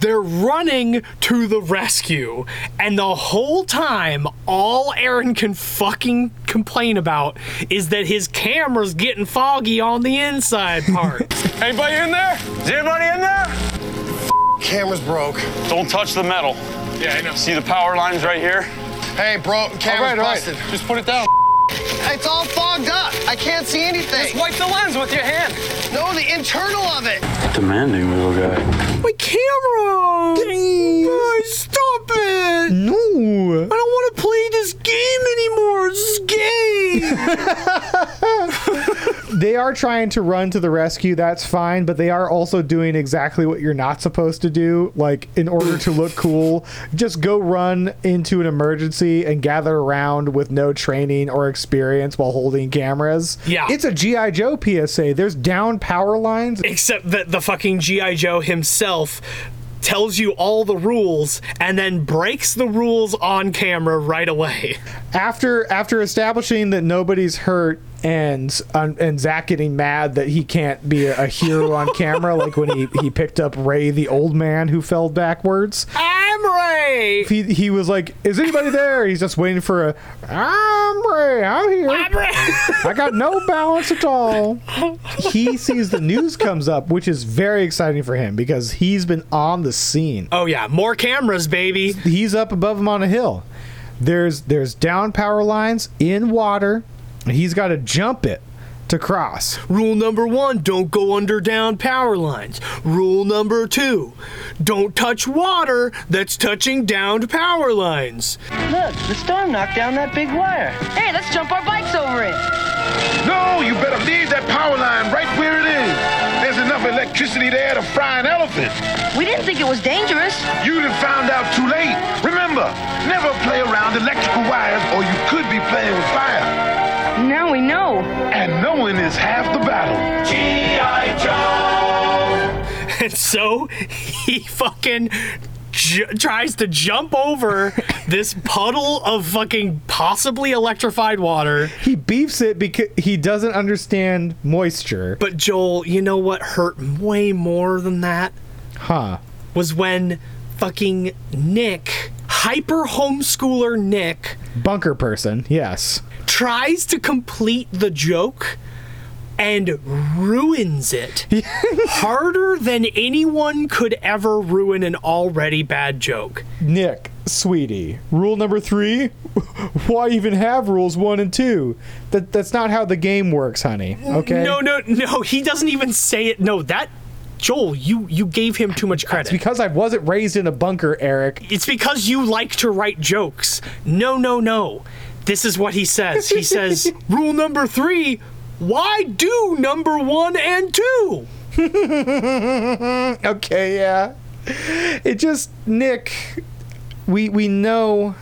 They're running to the rescue, and the whole time, all Aaron can fucking complain about is that his camera's getting foggy on the inside part.
Anybody in there?
Is anybody in there?
Camera's broke.
Don't touch the metal.
Yeah, I know.
See the power lines right here?
Hey, bro, camera's
all right, all right.
busted.
Just put it down.
It's all fogged up. I can't see anything.
Just wipe the lens with your hand.
No, the internal of it.
Demanding little guy.
My camera! Guys, stop it!
No.
I don't want to play this game anymore. This is gay.
they are trying to run to the rescue that's fine but they are also doing exactly what you're not supposed to do like in order to look cool just go run into an emergency and gather around with no training or experience while holding cameras
Yeah.
it's a gi joe psa there's down power lines
Except that the fucking G.I. Joe himself tells you all the rules and then breaks the rules on camera right away.
after after establishing that nobody's hurt and um, and Zak getting mad that he can't be a, a hero on camera like when he he picked up Ray the old man who fell backwards
I'm
He, he was like, "Is anybody there?" He's just waiting for a. I'm I'm here. I got no balance at all. He sees the news comes up, which is very exciting for him because he's been on the scene.
Oh yeah, more cameras, baby.
He's up above him on a hill. There's there's down power lines in water. and He's got to jump it to cross.
Rule number one don't go under down power lines. Rule number two don't touch water that's touching downed power lines.
Look, the storm knocked down that big wire. Hey, let's jump our bikes over it.
No, you better leave that power line right where it is. There's enough electricity there to fry an elephant.
We didn't think it was dangerous.
You'd have found out too late. Remember, never play around electrical wires or you could be playing with fire.
Now we know.
And knowing is half the battle.
G.I. Joe! And so he fucking ju- tries to jump over this puddle of fucking possibly electrified water.
He beefs it because he doesn't understand moisture.
But Joel, you know what hurt way more than that?
Huh.
Was when fucking Nick, hyper homeschooler Nick,
Bunker person, yes.
Tries to complete the joke and ruins it harder than anyone could ever ruin an already bad joke.
Nick, sweetie, rule number three. Why even have rules one and two? That that's not how the game works, honey. Okay.
No, no, no. He doesn't even say it. No, that Joel, you you gave him too much credit.
It's because I wasn't raised in a bunker, Erik.
It's because you like to write jokes. No, no, no. This is what he says. He says, rule number three, why do number one and two?
okay, yeah. It just Nick, we we know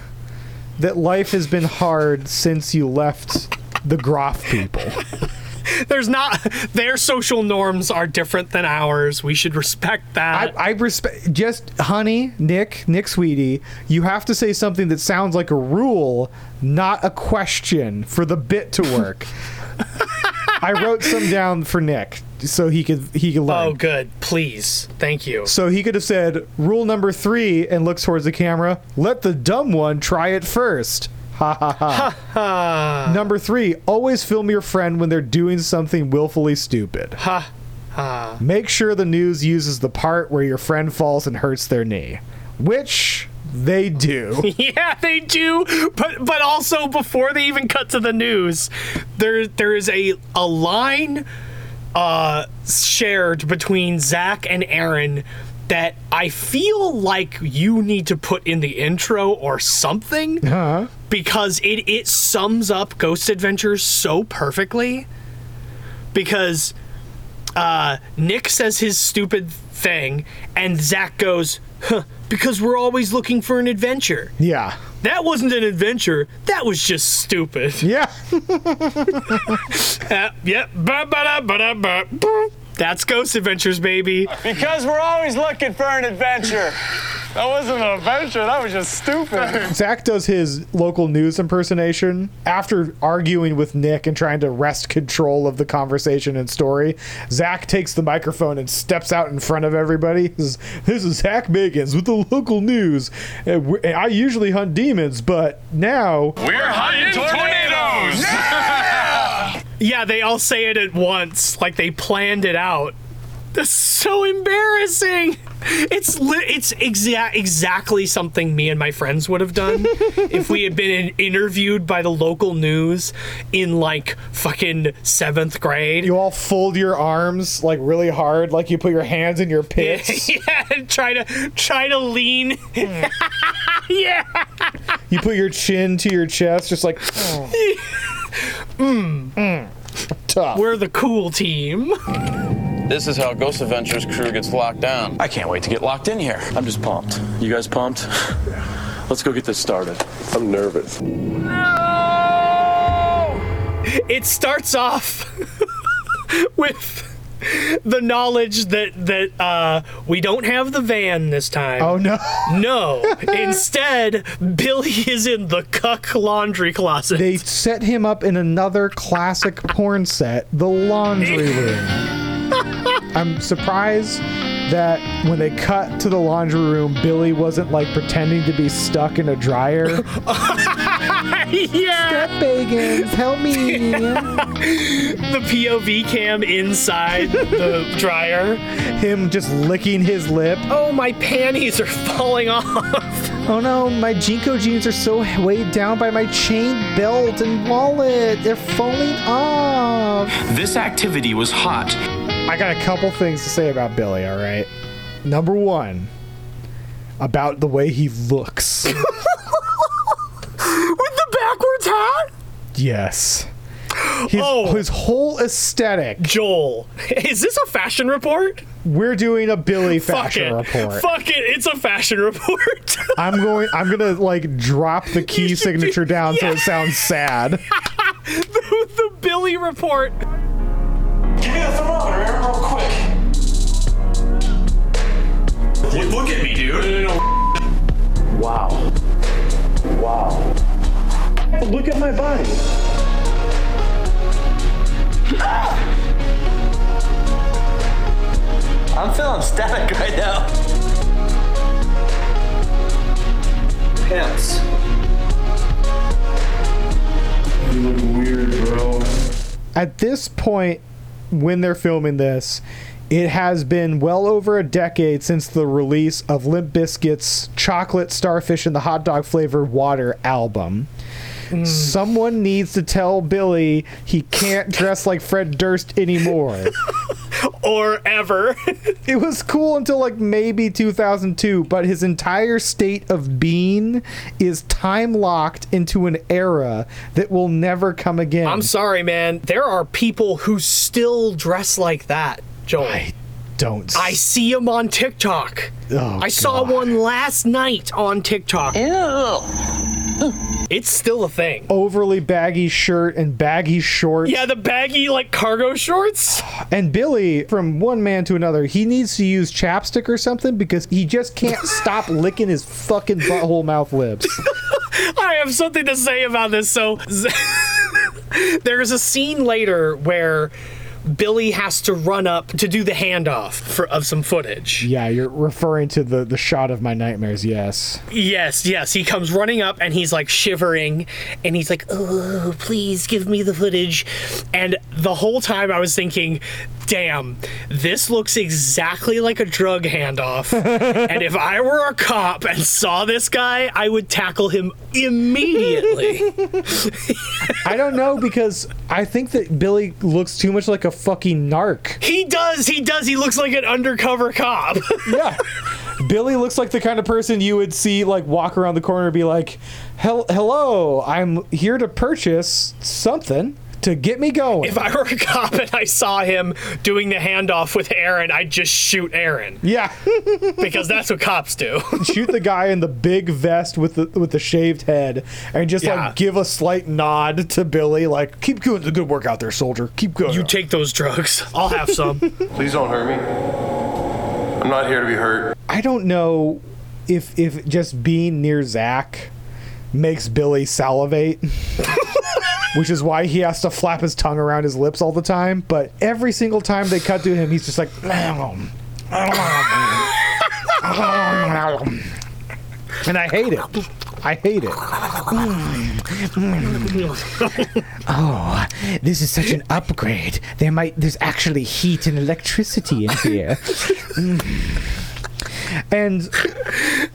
that life has been hard since you left the Groff people.
There's not their social norms are different than ours. We should respect that.
I, I respect just honey, Nick, Nick Sweetie, you have to say something that sounds like a rule, not a question for the bit to work. I wrote some down for Nick so he could he could learn.
Oh, good. Please. Thank you.
So he could have said rule number three and looks towards the camera. Let the dumb one try it first. Ha ha ha.
ha.
Number three, always film your friend when they're doing something willfully stupid.
Ha ha.
Make sure the news uses the part where your friend falls and hurts their knee, which they do.
yeah, they do. But but also before they even cut to the news, there there is a a line uh shared between Zak and Aaron that I feel like you need to put in the intro or something
uh-huh.
Because it it sums up Ghost Adventures so perfectly. Because uh, Nick says his stupid thing, and Zak goes, huh, because we're always looking for an adventure.
Yeah.
That wasn't an adventure. That was just stupid.
Yeah.
uh, yep. Ba, ba, da, ba, da, ba, boop. That's Ghost Adventures, baby.
Because we're always looking for an adventure. That wasn't an adventure. That was just stupid.
Zak does his local news impersonation after arguing with Nick and trying to wrest control of the conversation and story. Zak takes the microphone and steps out in front of everybody. He says, This is Zak Bagans with the local news. And I usually hunt demons, but now
We're hunting tornadoes.
Yeah, they all say it at once, like they planned it out. That's so embarrassing. It's li- it's exa- exactly something me and my friends would have done if we had been in- interviewed by the local news in like fucking seventh grade.
you all fold your arms like really hard, like you put your hands in your pits.
yeah, and try to try to lean. Hmm. yeah.
you put your chin to your chest, just like
Mm.
tough.
We're the cool team.
This is how Ghost Adventures crew gets locked down.
I can't wait to get locked in here. I'm just pumped. You guys pumped? Let's go get this started.
I'm nervous. No!
It starts off with the knowledge that that uh, we don't have the van this time.
Oh no.
No. Instead, Billy is in the cuck laundry closet.
They set him up in another classic porn set, the laundry room. I'm surprised that when they cut to the laundry room, Billy wasn't like pretending to be stuck in a dryer.
yeah.
Step Bagans, help me.
the POV cam inside the dryer.
Him just licking his lip.
Oh, my panties are falling off.
Oh no, my JNCO jeans are so weighed down by my chain belt and wallet. They're falling off.
This activity was hot.
I got a couple things to say about Billy, all right? Number one, about the way he looks.
With backwards hat?
yes. His, oh. his whole aesthetic.
Joel, is this a fashion report?
We're doing a Billy fashion
it.
report.
Fuck it. It's a fashion report.
I'm going I'm gonna like drop the key signature down so it sounds sad.
the, the Billy report.
Give me the thermometer, real quick. Look, look at me, dude.
Wow. Wow.
Look at my body.
I'm feeling static right now. Pants.
You look weird, bro.
At this point, when they're filming this, it has been well over a decade since the release of Limp Bizkit's Chocolate Starfish and the Hot Dog Flavored Water album. Hmm. Someone needs to tell Billy he can't dress like Fred Durst anymore.
or ever.
it was cool until like maybe 2002, but his entire state of being is time locked into an era that will never come again.
I'm sorry, man. There are people who still dress like that, Joel. I
don't.
I see them on TikTok.
Oh,
I saw one last night on TikTok. Ew. It's still a thing.
Overly baggy shirt and baggy shorts.
Yeah, the baggy like cargo shorts.
And Billy, from one man to another, he needs to use chapstick or something because he just can't stop licking his fucking butthole mouth lips.
I have something to say about this. So there's a scene later where Billy has to run up to do the handoff for, of some footage.
Yeah, you're referring to the the shot of my nightmares. Yes.
Yes, yes. He comes running up and he's like shivering and he's like, Oh, please give me the footage. And the whole time I was thinking, damn, this looks exactly like a drug handoff. and if I were a cop and saw this guy, I would tackle him immediately.
I don't know because I think that Billy looks too much like a fucking narc.
he does, he does. He looks like an undercover cop.
yeah. Billy looks like the kind of person you would see like walk around the corner and be like, "Hel- "Hello, I'm here to purchase something to get me going."
If I were a cop and I saw him doing the handoff with Aaron, I'd just shoot Aaron.
Yeah.
because that's what cops do.
Shoot the guy in the big vest with the with the shaved head and just
Yeah.
like give a slight nod to Billy like, "Keep doing the good work out there, soldier. Keep going."
You take those drugs. I'll have some.
Please don't hurt me. I'm not here to be hurt.
I don't know if if just being near Zak makes Billy salivate. Which is why he has to flap his tongue around his lips all the time. But every single time they cut to him, he's just like, and I hate it. I hate it. Oh, this is such an upgrade. There might there's actually heat and electricity in here. and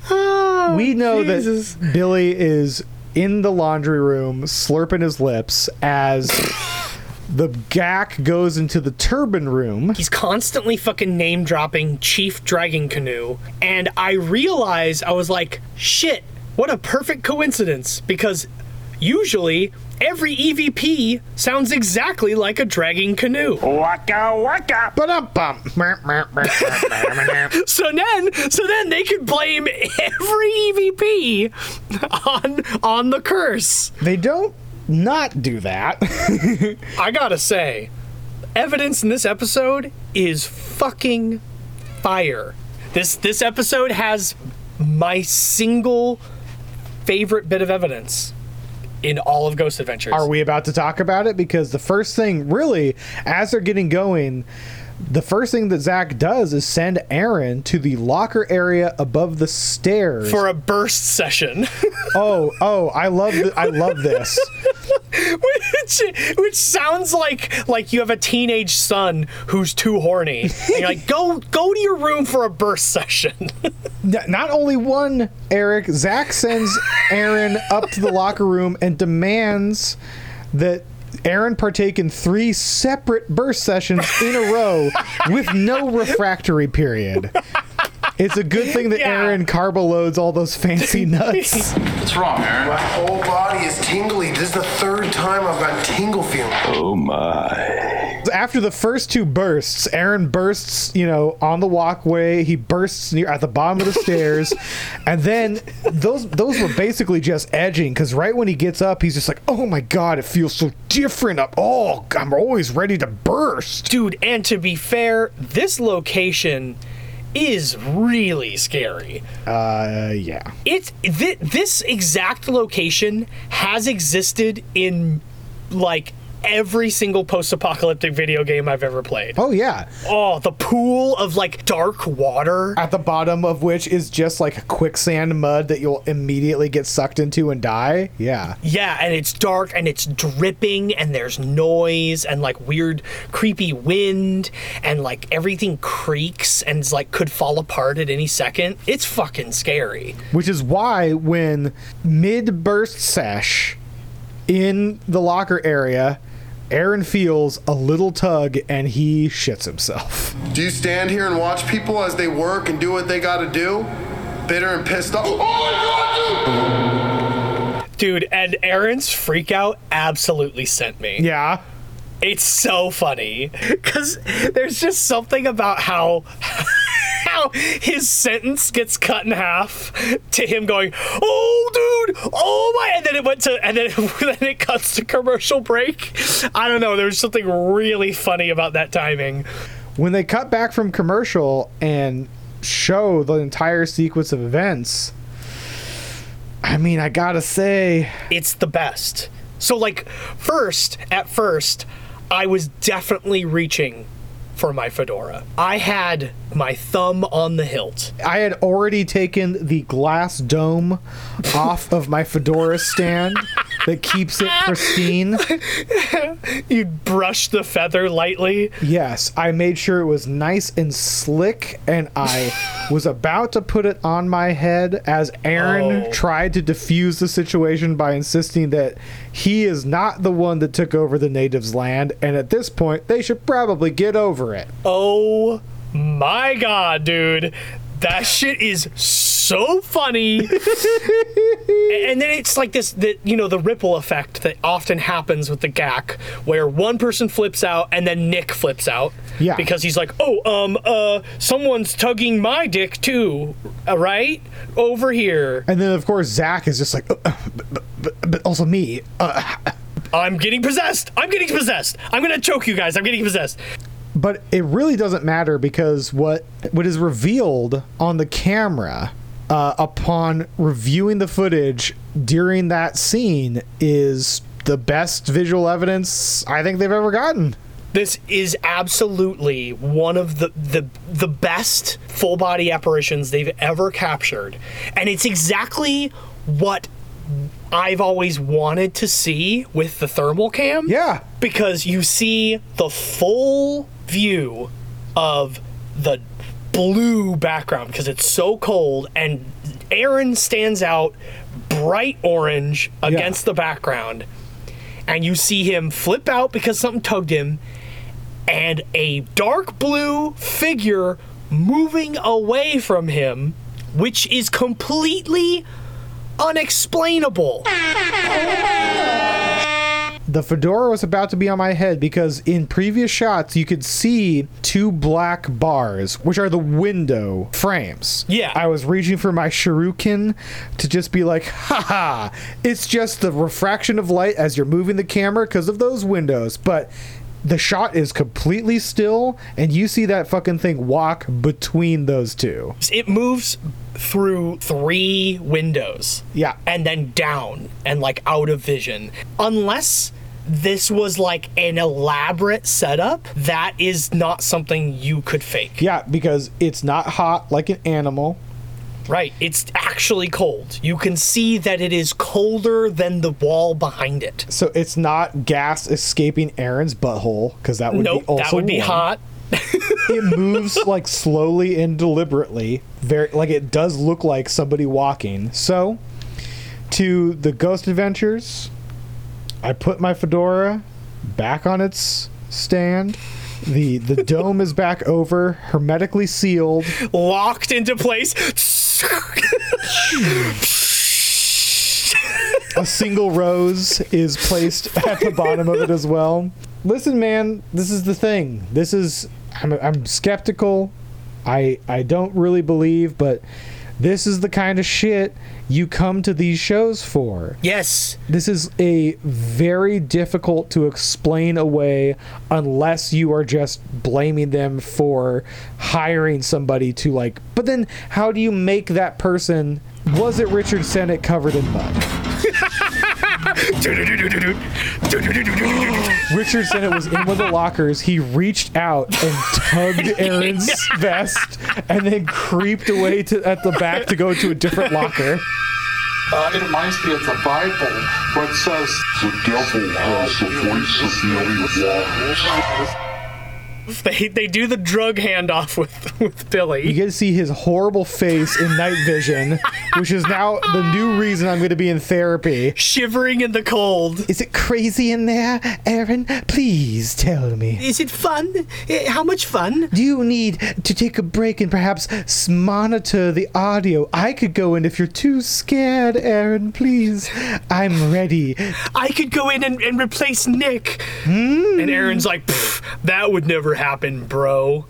oh, we know that Billy is in the laundry room slurping his lips as the gack goes into the turbine room.
He's constantly fucking name dropping Chief Dragging Canoe. And I realized, I was like, shit, what a perfect coincidence. Because usually every EVP sounds exactly like a dragging canoe.
Waka waka. Ba-dum-bum.
so then so then they could blame every EVP on on the curse.
They don't not do that.
I gotta say, evidence in this episode is fucking fire. This this episode has my single favorite bit of evidence in all of Ghost Adventures.
Are we about to talk about it? Because the first thing, really, as they're getting going, the first thing that Zak does is send Aaron to the locker area above the stairs
for a burst session.
oh, oh, I love th- I love this.
which, which sounds like like you have a teenage son who's too horny. And you're like, go go to your room for a burst session.
Not only one, Erik, Zak sends Aaron up to the locker room and demands that Aaron partake in three separate burst sessions in a row with no refractory period. It's a good thing that Aaron carbo loads all those fancy nuts.
What's wrong, Aaron? My whole body is tingly. This is the third time I've got tingle feeling.
Oh my. After the first two bursts, Aaron bursts, you know, on the walkway. He bursts near at the bottom of the stairs. And then those those were basically just edging because right when he gets up, he's just like, oh my god, it feels so different up. Oh, I'm always ready to burst.
Dude, and to be fair, this location is really scary.
Uh, yeah.
It's th- this exact location has existed in like every single post-apocalyptic video game I've ever played.
Oh yeah.
Oh, the pool of like dark water
at the bottom of which is just like quicksand mud that you'll immediately get sucked into and die. Yeah.
Yeah, and it's dark and it's dripping and there's noise and like weird creepy wind and like everything creaks and like could fall apart at any second. It's fucking scary.
Which is why when mid burst sesh in the locker area Aaron feels a little tug and he shits himself.
Do you stand here and watch people as they work and do what they gotta do? Bitter and pissed off. Oh my god,
dude! And Aaron's freak out absolutely sent me.
Yeah.
It's so funny because there's just something about how how his sentence gets cut in half to him going, "Oh, dude, oh my!" And then it went to, and then then it cuts to commercial break. I don't know. There's something really funny about that timing.
When they cut back from commercial and show the entire sequence of events, I mean, I gotta say,
it's the best. So, like, first, at first, I was definitely reaching for my fedora. I had my thumb on the hilt.
I had already taken the glass dome off of my fedora stand that keeps it pristine.
you brush the feather lightly.
Yes, I made sure it was nice and slick, and I was about to put it on my head as Aaron oh. tried to defuse the situation by insisting that he is not the one that took over the natives' land, and at this point, they should probably get over it.
Oh my god, dude. That shit is so funny. and then it's like this, the, you know, the ripple effect that often happens with the GAC, where one person flips out and then Nick flips out.
Yeah.
Because he's like, oh, um, uh, someone's tugging my dick too, uh, right? Over here.
And then, of course, Zak is just like, uh, but, but, but, also me. Uh,
I'm getting possessed. I'm getting possessed. I'm gonna choke you guys. I'm getting possessed
but it really doesn't matter because what what is revealed on the camera uh, upon reviewing the footage during that scene is the best visual evidence I think they've ever gotten.
This is absolutely one of the the the best full body apparitions they've ever captured, and it's exactly what I've always wanted to see with the thermal cam.
Yeah.
Because you see the full view of the blue background because it's so cold and Aaron stands out bright orange against yeah. the background and you see him flip out because something tugged him and a dark blue figure moving away from him which is completely unexplainable.
The fedora was about to be on my head because in previous shots you could see two black bars, which are the window frames.
Yeah.
I was reaching for my shuriken to just be like, haha, it's just the refraction of light as you're moving the camera because of those windows. But the shot is completely still and you see that fucking thing walk between those two.
It moves through three windows.
Yeah.
And then down and like out of vision. Unless this was like an elaborate setup, that is not something you could fake.
Yeah, because it's not hot like an animal.
Right. It's actually cold. You can see that it is colder than the wall behind it.
So it's not gas escaping Aaron's butthole because that would
Nope,
be also
that would be
warm.
hot.
It moves like slowly and deliberately, very like it does look like somebody walking. So, to the Ghost Adventures, I put my fedora back on its stand. the The dome is back over, hermetically sealed,
locked into place.
a single rose is placed at the bottom of it as well. Listen, man, this is the thing. This is I'm, I'm skeptical. I I don't really believe, but this is the kind of shit you come to these shows for.
Yes.
This is a very difficult to explain away unless you are just blaming them for hiring somebody to like but then how do you make that person was it Richard Sennett covered in mud? Richard said it was in one of the lockers. He reached out and tugged Aaron's vest and then creeped away to at the back to go to a different locker.
Uh, it reminds me of the Bible where it says, The devil has the voice of many waters.
They, they do the drug handoff with, with Billy.
You get to see his horrible face in night vision, which is now the new reason I'm going to be in therapy.
Shivering in the cold.
Is it crazy in there, Aaron? Please tell me.
Is it fun? Eh, How much fun?
Do you need to take a break and perhaps monitor the audio? I could go in if you're too scared, Aaron. Please. I'm ready.
I could go in and, and replace Nick.
Hmm?
And Aaron's like, that would never happen, bro.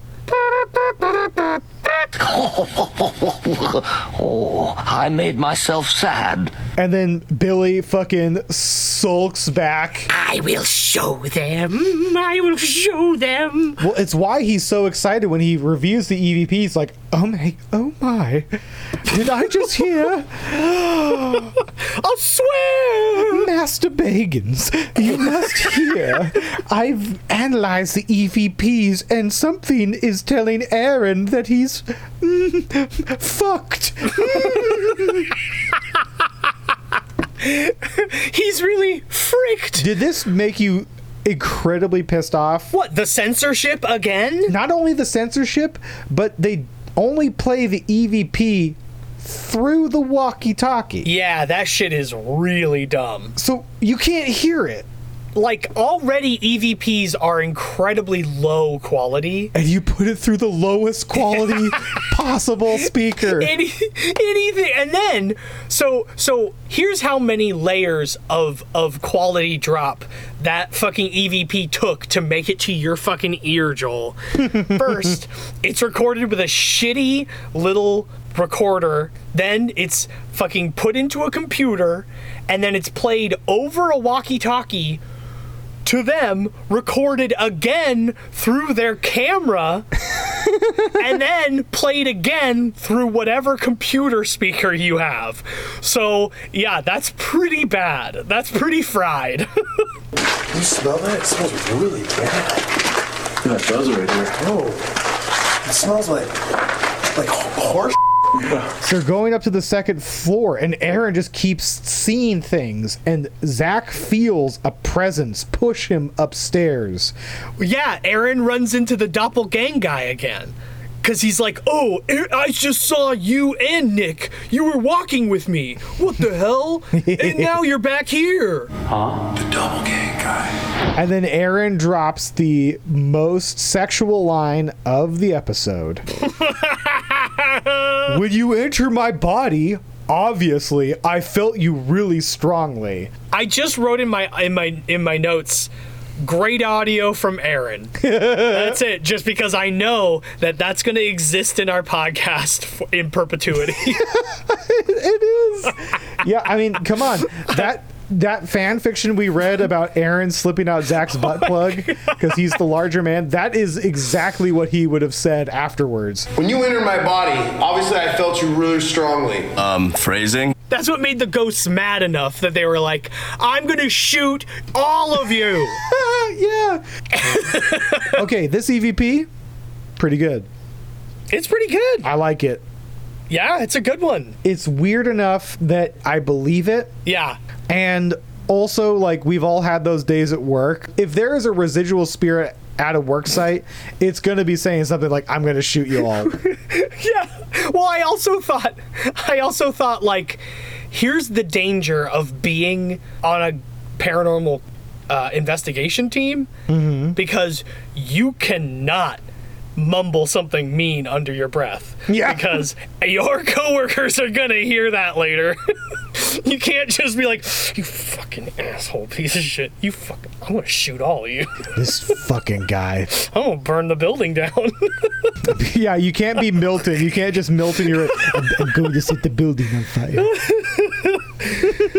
oh, I made myself sad.
And then Billy fucking sulks back.
I will show them. I will show them.
Well, it's why he's so excited when he reviews the EVP. He's like, oh my, oh my. Did I just hear?
I'll swear!
Master Bagans, you must hear. I've analyzed the EVPs and something is telling Aaron that he's mm, fucked.
He's really freaked.
Did this make you incredibly pissed off?
What, the censorship again?
Not only the censorship, but they only play the EVP through the walkie-talkie.
Yeah, that shit is really dumb.
So you can't hear it.
Like, already EVPs are incredibly low quality.
And you put it through the lowest quality possible speaker.
Any, anything and then so so here's how many layers of of quality drop that fucking EVP took to make it to your fucking ear, Joel. First, it's recorded with a shitty little recorder, then it's fucking put into a computer, and then it's played over a walkie-talkie to them, recorded again through their camera, and then played again through whatever computer speaker you have. So, yeah, that's pretty bad. That's pretty fried.
You smell that? It smells really bad.
That buzz right here.
Oh, it smells like like horse.
So they're going up to the second floor, and Aaron just keeps seeing things, and Zak feels a presence push him upstairs.
yeah, Aaron runs into the doppelgang guy again. Cause he's like, oh, I just saw you and Nick. You were walking with me. What the hell? and now you're back here.
Huh?
The double guy.
And then Aaron drops the most sexual line of the episode. when you enter my body, obviously, I felt you really strongly.
I just wrote in my in my in my notes great audio from Aaron. that's it just because I know that that's going to exist in our podcast f- in perpetuity.
it is. Yeah, I mean, come on. That that fan fiction we read about Aaron slipping out Zak's butt plug because he's the larger man, that is exactly what he would have said afterwards.
When you entered my body, obviously I felt you really strongly.
Um, phrasing?
That's what made the ghosts mad enough that they were like, I'm gonna shoot all of you.
yeah. okay, this EVP, pretty good.
It's pretty good.
I like it.
Yeah, it's a good one.
It's weird enough that I believe it.
Yeah.
And also, like, we've all had those days at work. If there is a residual spirit at a work site, it's going to be saying something like, I'm going to shoot you all.
yeah. Well, I also thought, I also thought, like, here's the danger of being on a paranormal uh, investigation team
Mm-hmm.
because you cannot mumble something mean under your breath.
Yeah.
Because your coworkers are gonna hear that later. you can't just be like, you fucking asshole piece of shit. You fucking, I'm gonna shoot all of you.
this fucking guy.
I'm gonna burn the building down.
yeah, you can't be Milton. You can't just Milton your. I'm, I'm going to set the building on fire.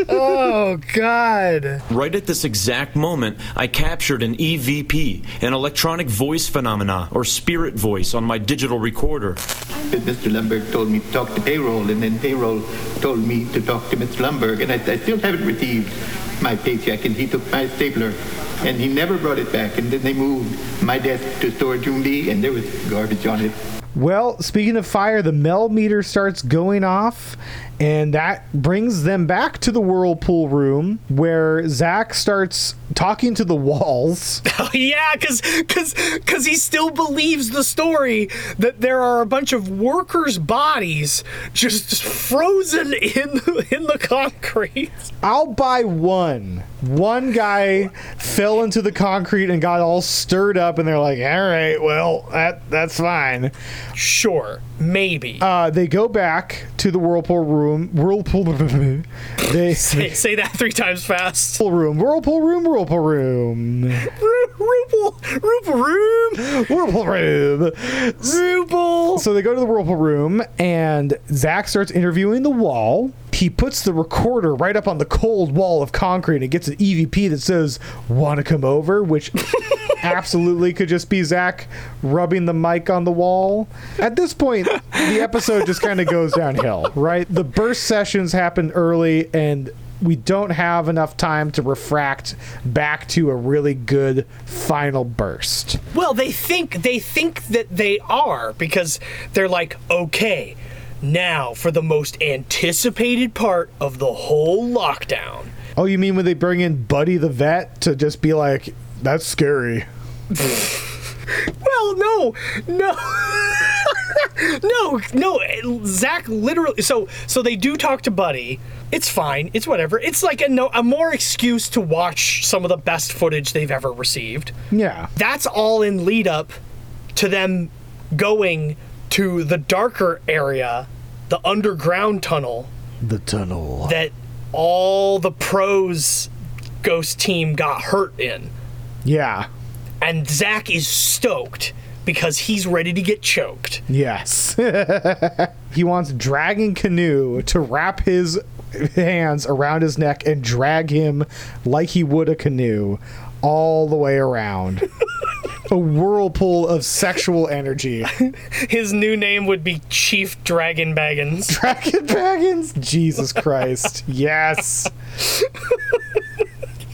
oh God.
Right at this exact moment, I captured an EVP, an electronic voice phenomena, or spirit voice, on my digital recorder.
Mr. Lumbergh told me to talk to payroll, and then payroll told me to talk to Mr. Lumbergh, and I, I still haven't received my paycheck, and he took my stapler, and he never brought it back, and then they moved my desk to storage room B, and there was garbage on it.
Well, speaking of fire, the Mel meter starts going off, and that brings them back to the whirlpool room where Zak starts talking to the walls.
Oh, yeah, because cause, cause he still believes the story that there are a bunch of workers' bodies just frozen in the, in the concrete.
I'll buy one. One guy fell into the concrete and got all stirred up, and they're like, "All right, well, that that's fine."
Sure, maybe.
Uh, they go back to the whirlpool room. Whirlpool. they
say, say that three times fast.
Whirlpool room. Whirlpool room. Whirlpool room.
Whirlpool. Whirlpool room.
Whirlpool room.
Whirlpool.
So they go to the whirlpool room, and Zak starts interviewing the wall. He puts the recorder right up on the cold wall of concrete and gets an EVP that says, Want to come over? Which absolutely could just be Zak rubbing the mic on the wall. At this point, the episode just kind of goes downhill, right? The burst sessions happen early, and we don't have enough time to refract back to a really good final burst.
Well, they think they think that they are because they're like, okay, now for the most anticipated part of the whole lockdown.
Oh, you mean when they bring in Buddy the vet to just be like, that's scary?
Well, no, no. no, no, Zak literally. So, so they do talk to Buddy. It's fine. It's whatever. It's like a no, a more excuse to watch some of the best footage they've ever received.
Yeah.
That's all in lead up to them going to the darker area, the underground tunnel
The tunnel.
that all the pros ghost team got hurt in.
Yeah.
And Zak is stoked because he's ready to get choked.
Yes. he wants Dragging Canoe to wrap his hands around his neck and drag him like he would a canoe all the way around. a whirlpool of sexual energy.
His new name would be Chief Dragon Baggins.
Dragon Baggins? Jesus Christ. Yes.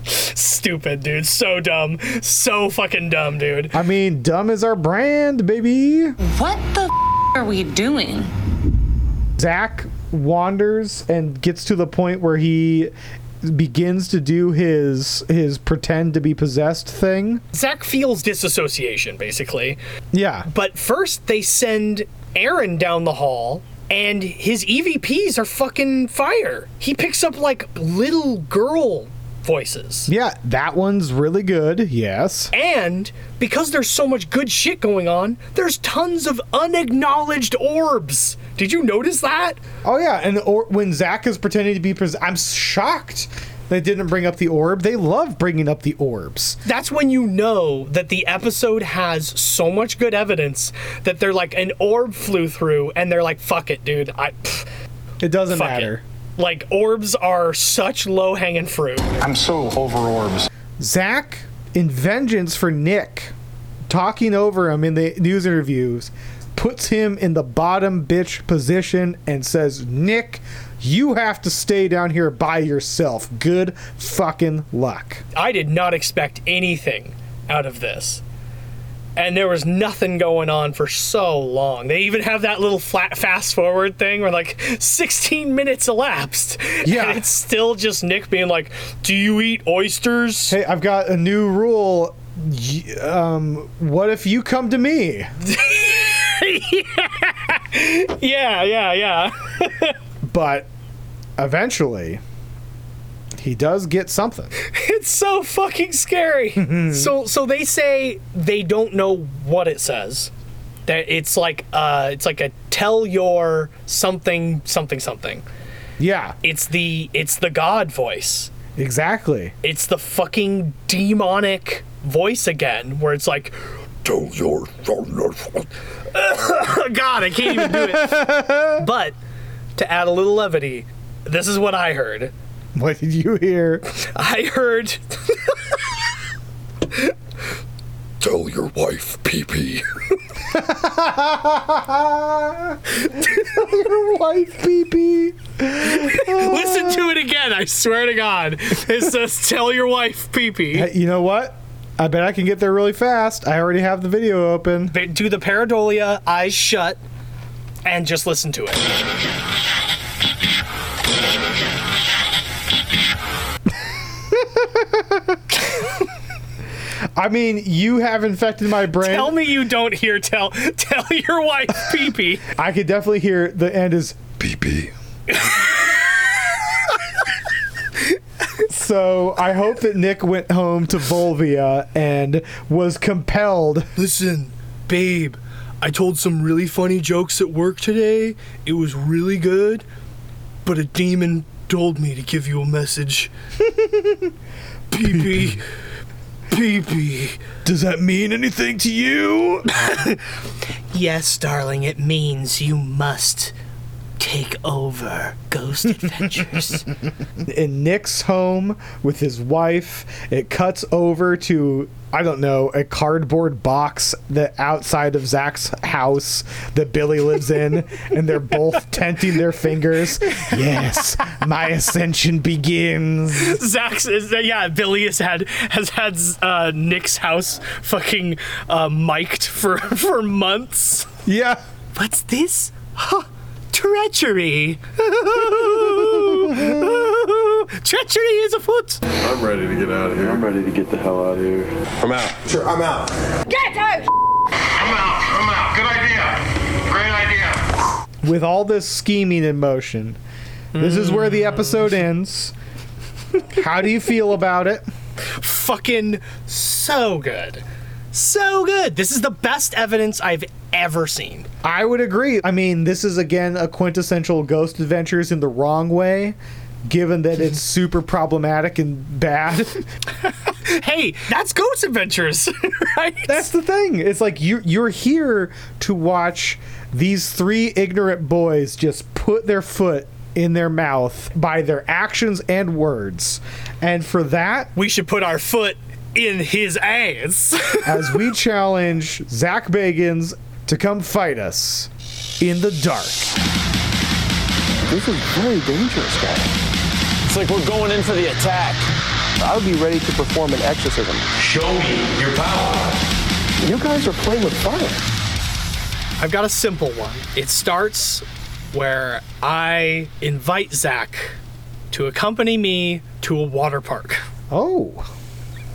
Stupid, dude. So dumb. So fucking dumb, dude.
I mean, dumb is our brand, baby.
What the f- are we doing?
Zak wanders and gets to the point where he begins to do his his pretend to be possessed thing.
Zak feels disassociation, basically.
Yeah.
But first, they send Aaron down the hall, and his EVPs are fucking fire. He picks up like little girl voices.
Yeah, that one's really good. Yes.
And because there's so much good shit going on, there's tons of unacknowledged orbs. Did you notice that?
Oh yeah, and or when Zak is pretending to be pres- I'm shocked they didn't bring up the orb. They love bringing up the orbs.
That's when you know that the episode has so much good evidence that they're like an orb flew through and they're like fuck it, dude. I pff,
It doesn't matter.
it. Like orbs are such low-hanging fruit.
I'm so over orbs.
Zak, in vengeance for Nick, talking over him in the news interviews, puts him in the bottom bitch position and says, Nick, you have to stay down here by yourself. Good fucking luck.
I did not expect anything out of this. And there was nothing going on for so long. They even have that little flat fast forward thing where like 16 minutes elapsed.
Yeah.
And it's still just Nick being like, Do you eat oysters?
Hey, I've got a new rule. Um, what if you come to me?
yeah, yeah, yeah.
But eventually, he does get something.
It's so fucking scary. so so they say they don't know what it says. That it's like uh it's like a tell your something something something.
Yeah.
It's the it's the god voice.
Exactly.
It's the fucking demonic voice again where it's like tell your God, I can't even do it. but to add a little levity, this is what I heard.
What did you hear?
I heard
Tell your wife, pee pee.
Tell your wife, pee pee.
Listen to it again. I swear to God. It says, "Tell your wife, pee pee."
Hey, you know what? I bet I can get there really fast. I already have the video open.
Do the pareidolia, eyes shut, and just listen to it.
I mean, you have infected my brain.
Tell me you don't hear tell tell your wife, pee pee.
I could definitely hear the end is
pee pee.
so I hope that Nick went home to Volvia and was compelled.
Listen, babe, I told some really funny jokes at work today. It was really good, but a demon told me to give you a message. pee pee. Pee pee.
Does that mean anything to you?
yes, darling, it means you must take over Ghost Adventures.
In Nick's home with his wife, it cuts over to I don't know a cardboard box that outside of Zak's house that Billy lives in, and they're both tenting their fingers. Yes, my ascension begins.
Zak's is yeah. Billy has had has had uh, Nick's house fucking uh, mic'd for for months.
Yeah.
What's this? Huh, treachery. treachery is afoot.
I'm ready to get out of here.
I'm ready to get the hell out of here.
I'm out.
Sure, I'm out.
Get out!
I'm out. I'm out. Good idea. Great idea.
With all this scheming in motion, this is where the episode ends. How do you feel about it?
Fucking so good. So good. This is the best evidence I've ever seen.
I would agree. I mean, this is again a quintessential Ghost Adventures in the wrong way, given that it's super problematic and bad.
hey, that's Ghost Adventures, right?
That's the thing. It's like you you're here to watch these three ignorant boys just put their foot in their mouth by their actions and words. And for that,
we should put our foot in his ass.
as we challenge Zak Bagans to come fight us in the dark.
This is very dangerous, guy. It's like we're going in for the attack. I would be ready to perform an exorcism.
Show me your power.
You guys are playing with fire.
I've got a simple one. It starts where I invite Zak to accompany me to a water park.
Oh.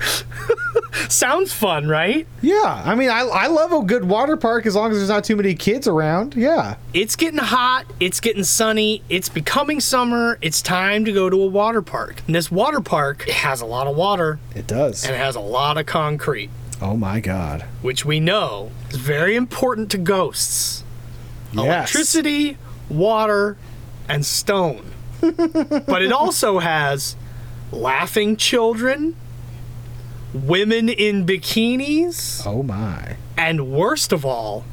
Sounds fun, right?
Yeah, I mean, I, I love a good water park as long as there's not too many kids around. Yeah.
It's getting hot, it's getting sunny, it's becoming summer, it's time to go to a water park. And this water park has a lot of water
It does.
and it has a lot of concrete,
Oh my god.
which we know is very important to ghosts.
Yes.
Electricity, water, and stone. but it also has laughing children, women in bikinis,
Oh my.
and worst of all,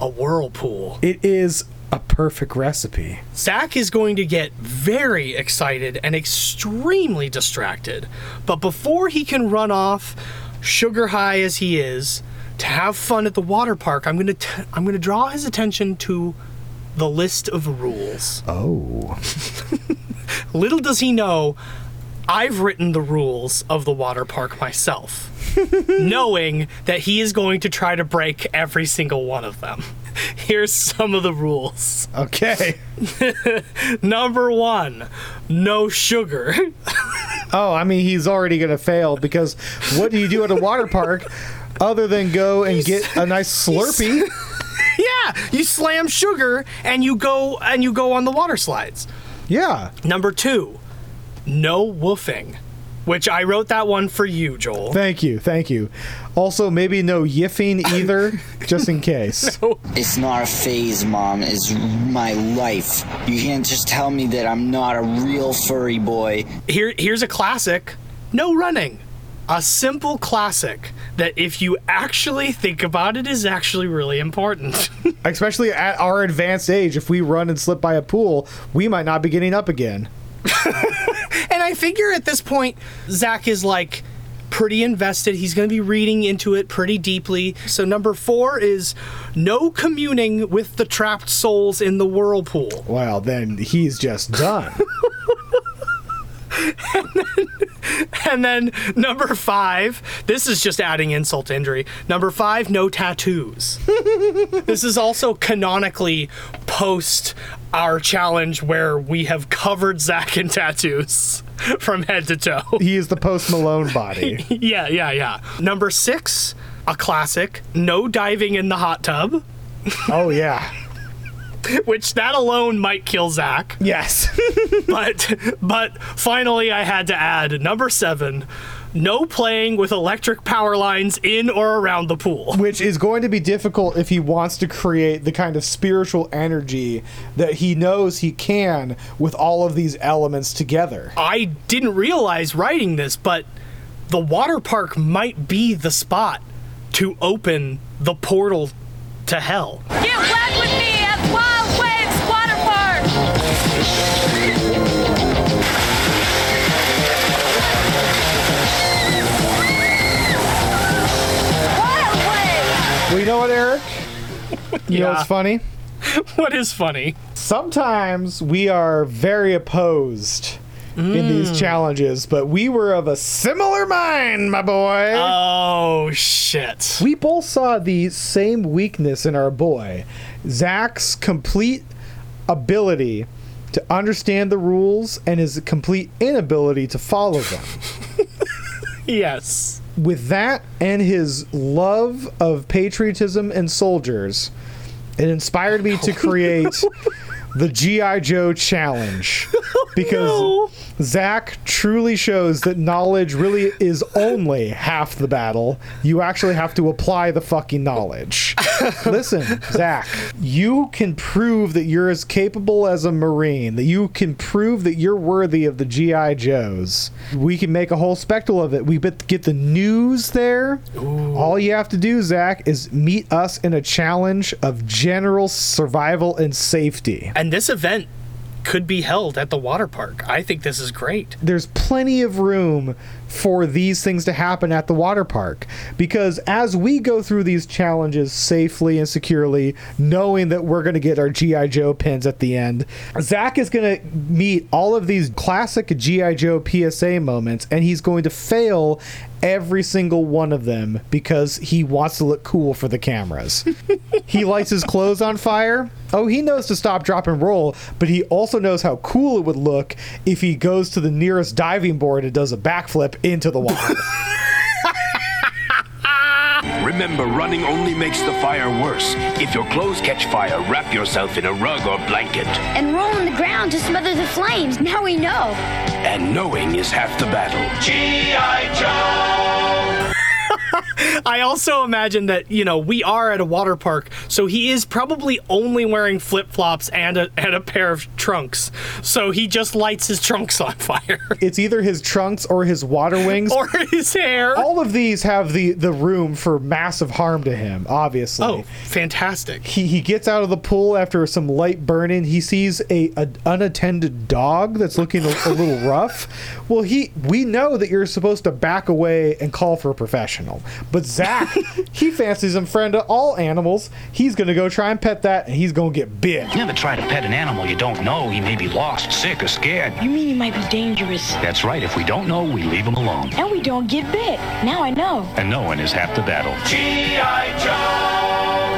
a whirlpool.
It is a perfect recipe.
Zak is going to get very excited and extremely distracted. But before he can run off, sugar high as he is, to have fun at the water park, I'm gonna t- I'm gonna draw his attention to the list of rules.
Oh.
Little does he know, I've written the rules of the water park myself, knowing that he is going to try to break every single one of them. Here's some of the rules.
Okay.
Number one, no sugar.
Oh, I mean, he's already going to fail because what do you do at a water park other than go and get a nice Slurpee?
yeah, you slam sugar and you go and you go on the water slides.
Yeah.
Number two, no woofing, which I wrote that one for you, Joel.
Thank you. Thank you. Also, maybe no yiffing either, just in case.
It's not a phase, Mom. It's my life. You can't just tell me that I'm not a real furry boy.
Here, here's a classic: no running. A simple classic that, if you actually think about it, is actually really important.
Especially at our advanced age, if we run and slip by a pool, we might not be getting up again.
and I figure at this point, Zak is like pretty invested. He's going to be reading into it pretty deeply. So, number four is no communing with the trapped souls in the whirlpool.
Well, then he's just done.
And then number five, this is just adding insult to injury. Number five, no tattoos. this is also canonically post our challenge where we have covered Zak in tattoos from head to toe.
he is the post Malone body.
yeah, yeah, yeah. Number six, a classic, no diving in the hot tub.
Oh, yeah.
Which that alone might kill Zak.
Yes.
but but finally I had to add number seven. No playing with electric power lines in or around the pool.
Which is going to be difficult if he wants to create the kind of spiritual energy that he knows he can with all of these elements together.
I didn't realize writing this, but the water park might be the spot to open the portal to hell.
Get wet with me Park! Wild Waves!
Well, you know what, Erik? You know
Yeah.
what's funny?
what is funny?
Sometimes we are very opposed in these
Mm.
challenges, but we were of a similar mind, my boy.
Oh, shit.
We both saw the same weakness in our boy. Zak's complete ability to understand the rules and his complete inability to follow them.
Yes.
With that and his love of patriotism and soldiers, it inspired me to create the G.I. Joe challenge. Oh, because Zak truly shows that knowledge really is only half the battle. You actually have to apply the fucking knowledge. Listen, Zak, you can prove that you're as capable as a Marine, that you can prove that you're worthy of the G.I. Joes. We can make a whole spectacle of it. We get the news there. All you have to do, Zak, is meet us in a challenge of general survival and safety.
And this event could be held at the water park. I think this is great.
there's plenty of room for these things to happen at the water park because as we go through these challenges safely and securely knowing that we're going to get our gi joe pins at the end zak is going to meet all of these classic gi joe psa moments and he's going to fail every single one of them because he wants to look cool for the cameras he lights his clothes on fire. Oh, he knows to stop, drop, and roll, but he also knows how cool it would look if he goes to the nearest diving board and does a backflip into the water.
Remember, running only makes the fire worse. If your clothes catch fire, wrap yourself in a rug or blanket.
And roll on the ground to smother the flames. Now we know.
And knowing is half the battle.
G.I. Joe!
I also imagine that, you know, we are at a water park, so he is probably only wearing flip flops and a, and a pair of trunks. So he just lights his trunks on fire.
it's either his trunks or his water wings
or his hair.
All of these have the, the room for massive harm to him, obviously.
Oh, fantastic.
He, he gets out of the pool after some light burning. He sees a, a unattended dog that's looking a, a little rough. Well, he we know that you're supposed to back away and call for a professional. But Zak, he fancies him friend to all animals. He's gonna go try and pet that, and he's gonna get bit.
Never try to pet an animal you don't know. He may be lost, sick, or scared.
You mean he might be dangerous?
That's right. If we don't know, we leave him alone.
And we don't get bit. Now I know.
And knowing is half the battle.
G-I-J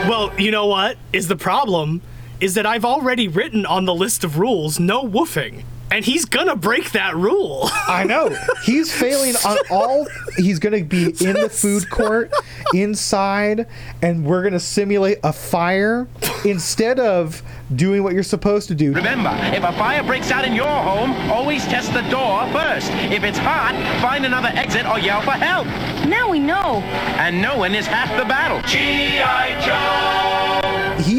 Well, you know what is the problem? Is that I've already written on the list of rules no woofing. And he's gonna break that rule.
I know. He's failing on all. He's going to be in the food court, inside, and we're going to simulate a fire instead of doing what you're supposed to do.
Remember, if a fire breaks out in your home, always test the door first. If it's hot, find another exit or yell for help.
Now we know.
And knowing is half the battle. G.I. Joe!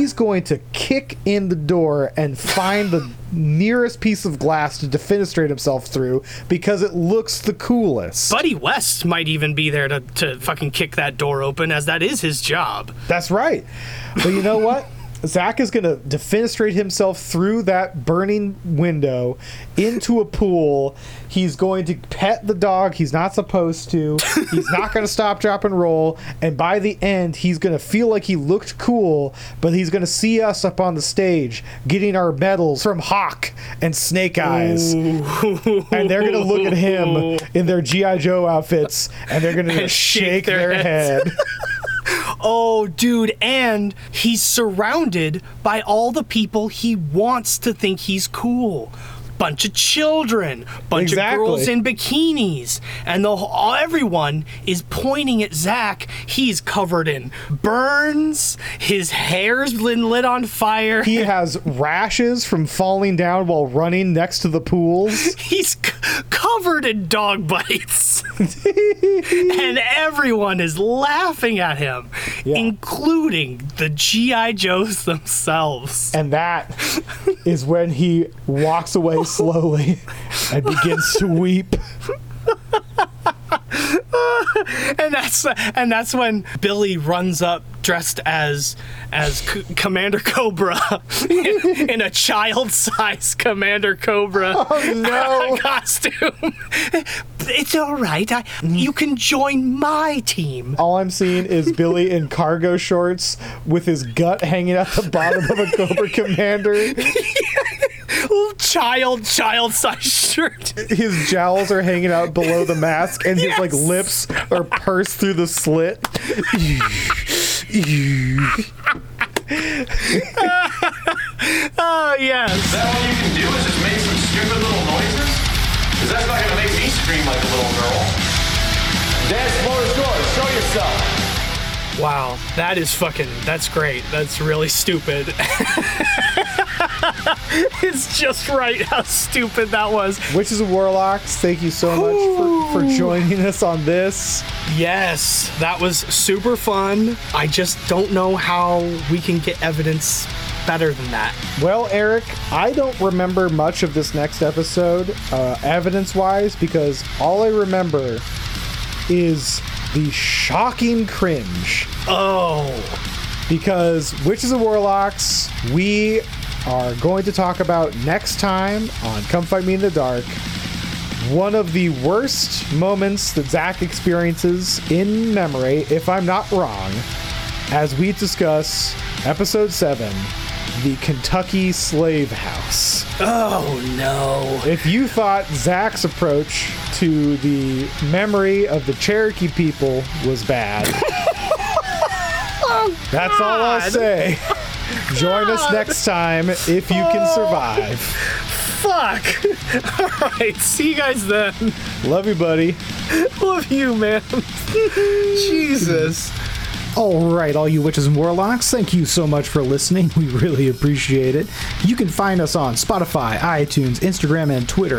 He's going to kick in the door and find the nearest piece of glass to defenestrate himself through because it looks the coolest.
Buddy West might even be there to, to fucking kick that door open, as that is his job.
That's right. But you know what? Zak is going to defenestrate himself through that burning window into a pool. He's going to pet the dog he's not supposed to. He's not going to stop, drop, and roll. And by the end, he's going to feel like he looked cool, but he's going to see us up on the stage getting our medals from Hawk and Snake Eyes. And they're going to look at him in their G.I. Joe outfits and they're going to shake,
shake
their,
their
head.
Oh, dude, and he's surrounded by all the people he wants to think he's cool. Bunch of children, bunch
Exactly.
of girls in bikinis, and the all, everyone is pointing at Zak. He's covered in burns. His hair's been lit on fire.
He has rashes from falling down while running next to the pools.
He's c- covered in dog bites. and everyone is laughing at him, including the G.I. Joes themselves.
And that is when he walks away slowly and begins to weep.
and that's and that's when Billy runs up dressed as as C- Commander Cobra in, in a child-sized Commander Cobra
Oh, no.
costume. It's all right. I, you can join my team.
All I'm seeing is Billy in cargo shorts with his gut hanging out the bottom of a Cobra Commander.
Child, child size shirt.
His jowls are hanging out below the mask, and his like lips are pursed through the slit.
Oh yes.
Is that all you can do is just make some stupid little noises? Because that's not going to make me scream like a little girl.
Dance floor is yours. Show yourself.
Wow, that is fucking. That's great. That's really stupid. it's just right how stupid that was.
Witches and Warlocks, thank you so much for, for joining us on this.
Yes, that was super fun. I just don't know how we can get evidence better than that.
Well, Erik, I don't remember much of this next episode, uh, evidence wise, because all I remember is the shocking cringe.
Oh.
Because Witches and Warlocks, we are going to talk about next time on Come Fight Me in the Dark. One of the worst moments that Zak experiences in memory, if I'm not wrong, as we discuss episode 7 The Kentucky Slave House.
Oh no.
If you thought Zak's approach to the memory of the Cherokee people was bad, that's all I'll say. Join us next time if you can oh. survive.
Fuck. All right, see you guys then.
Love you, buddy.
Love you, man. Jesus.
All right, all you witches and warlocks, thank you so much for listening. We really appreciate it. You can find us on Spotify, iTunes, Instagram, and Twitter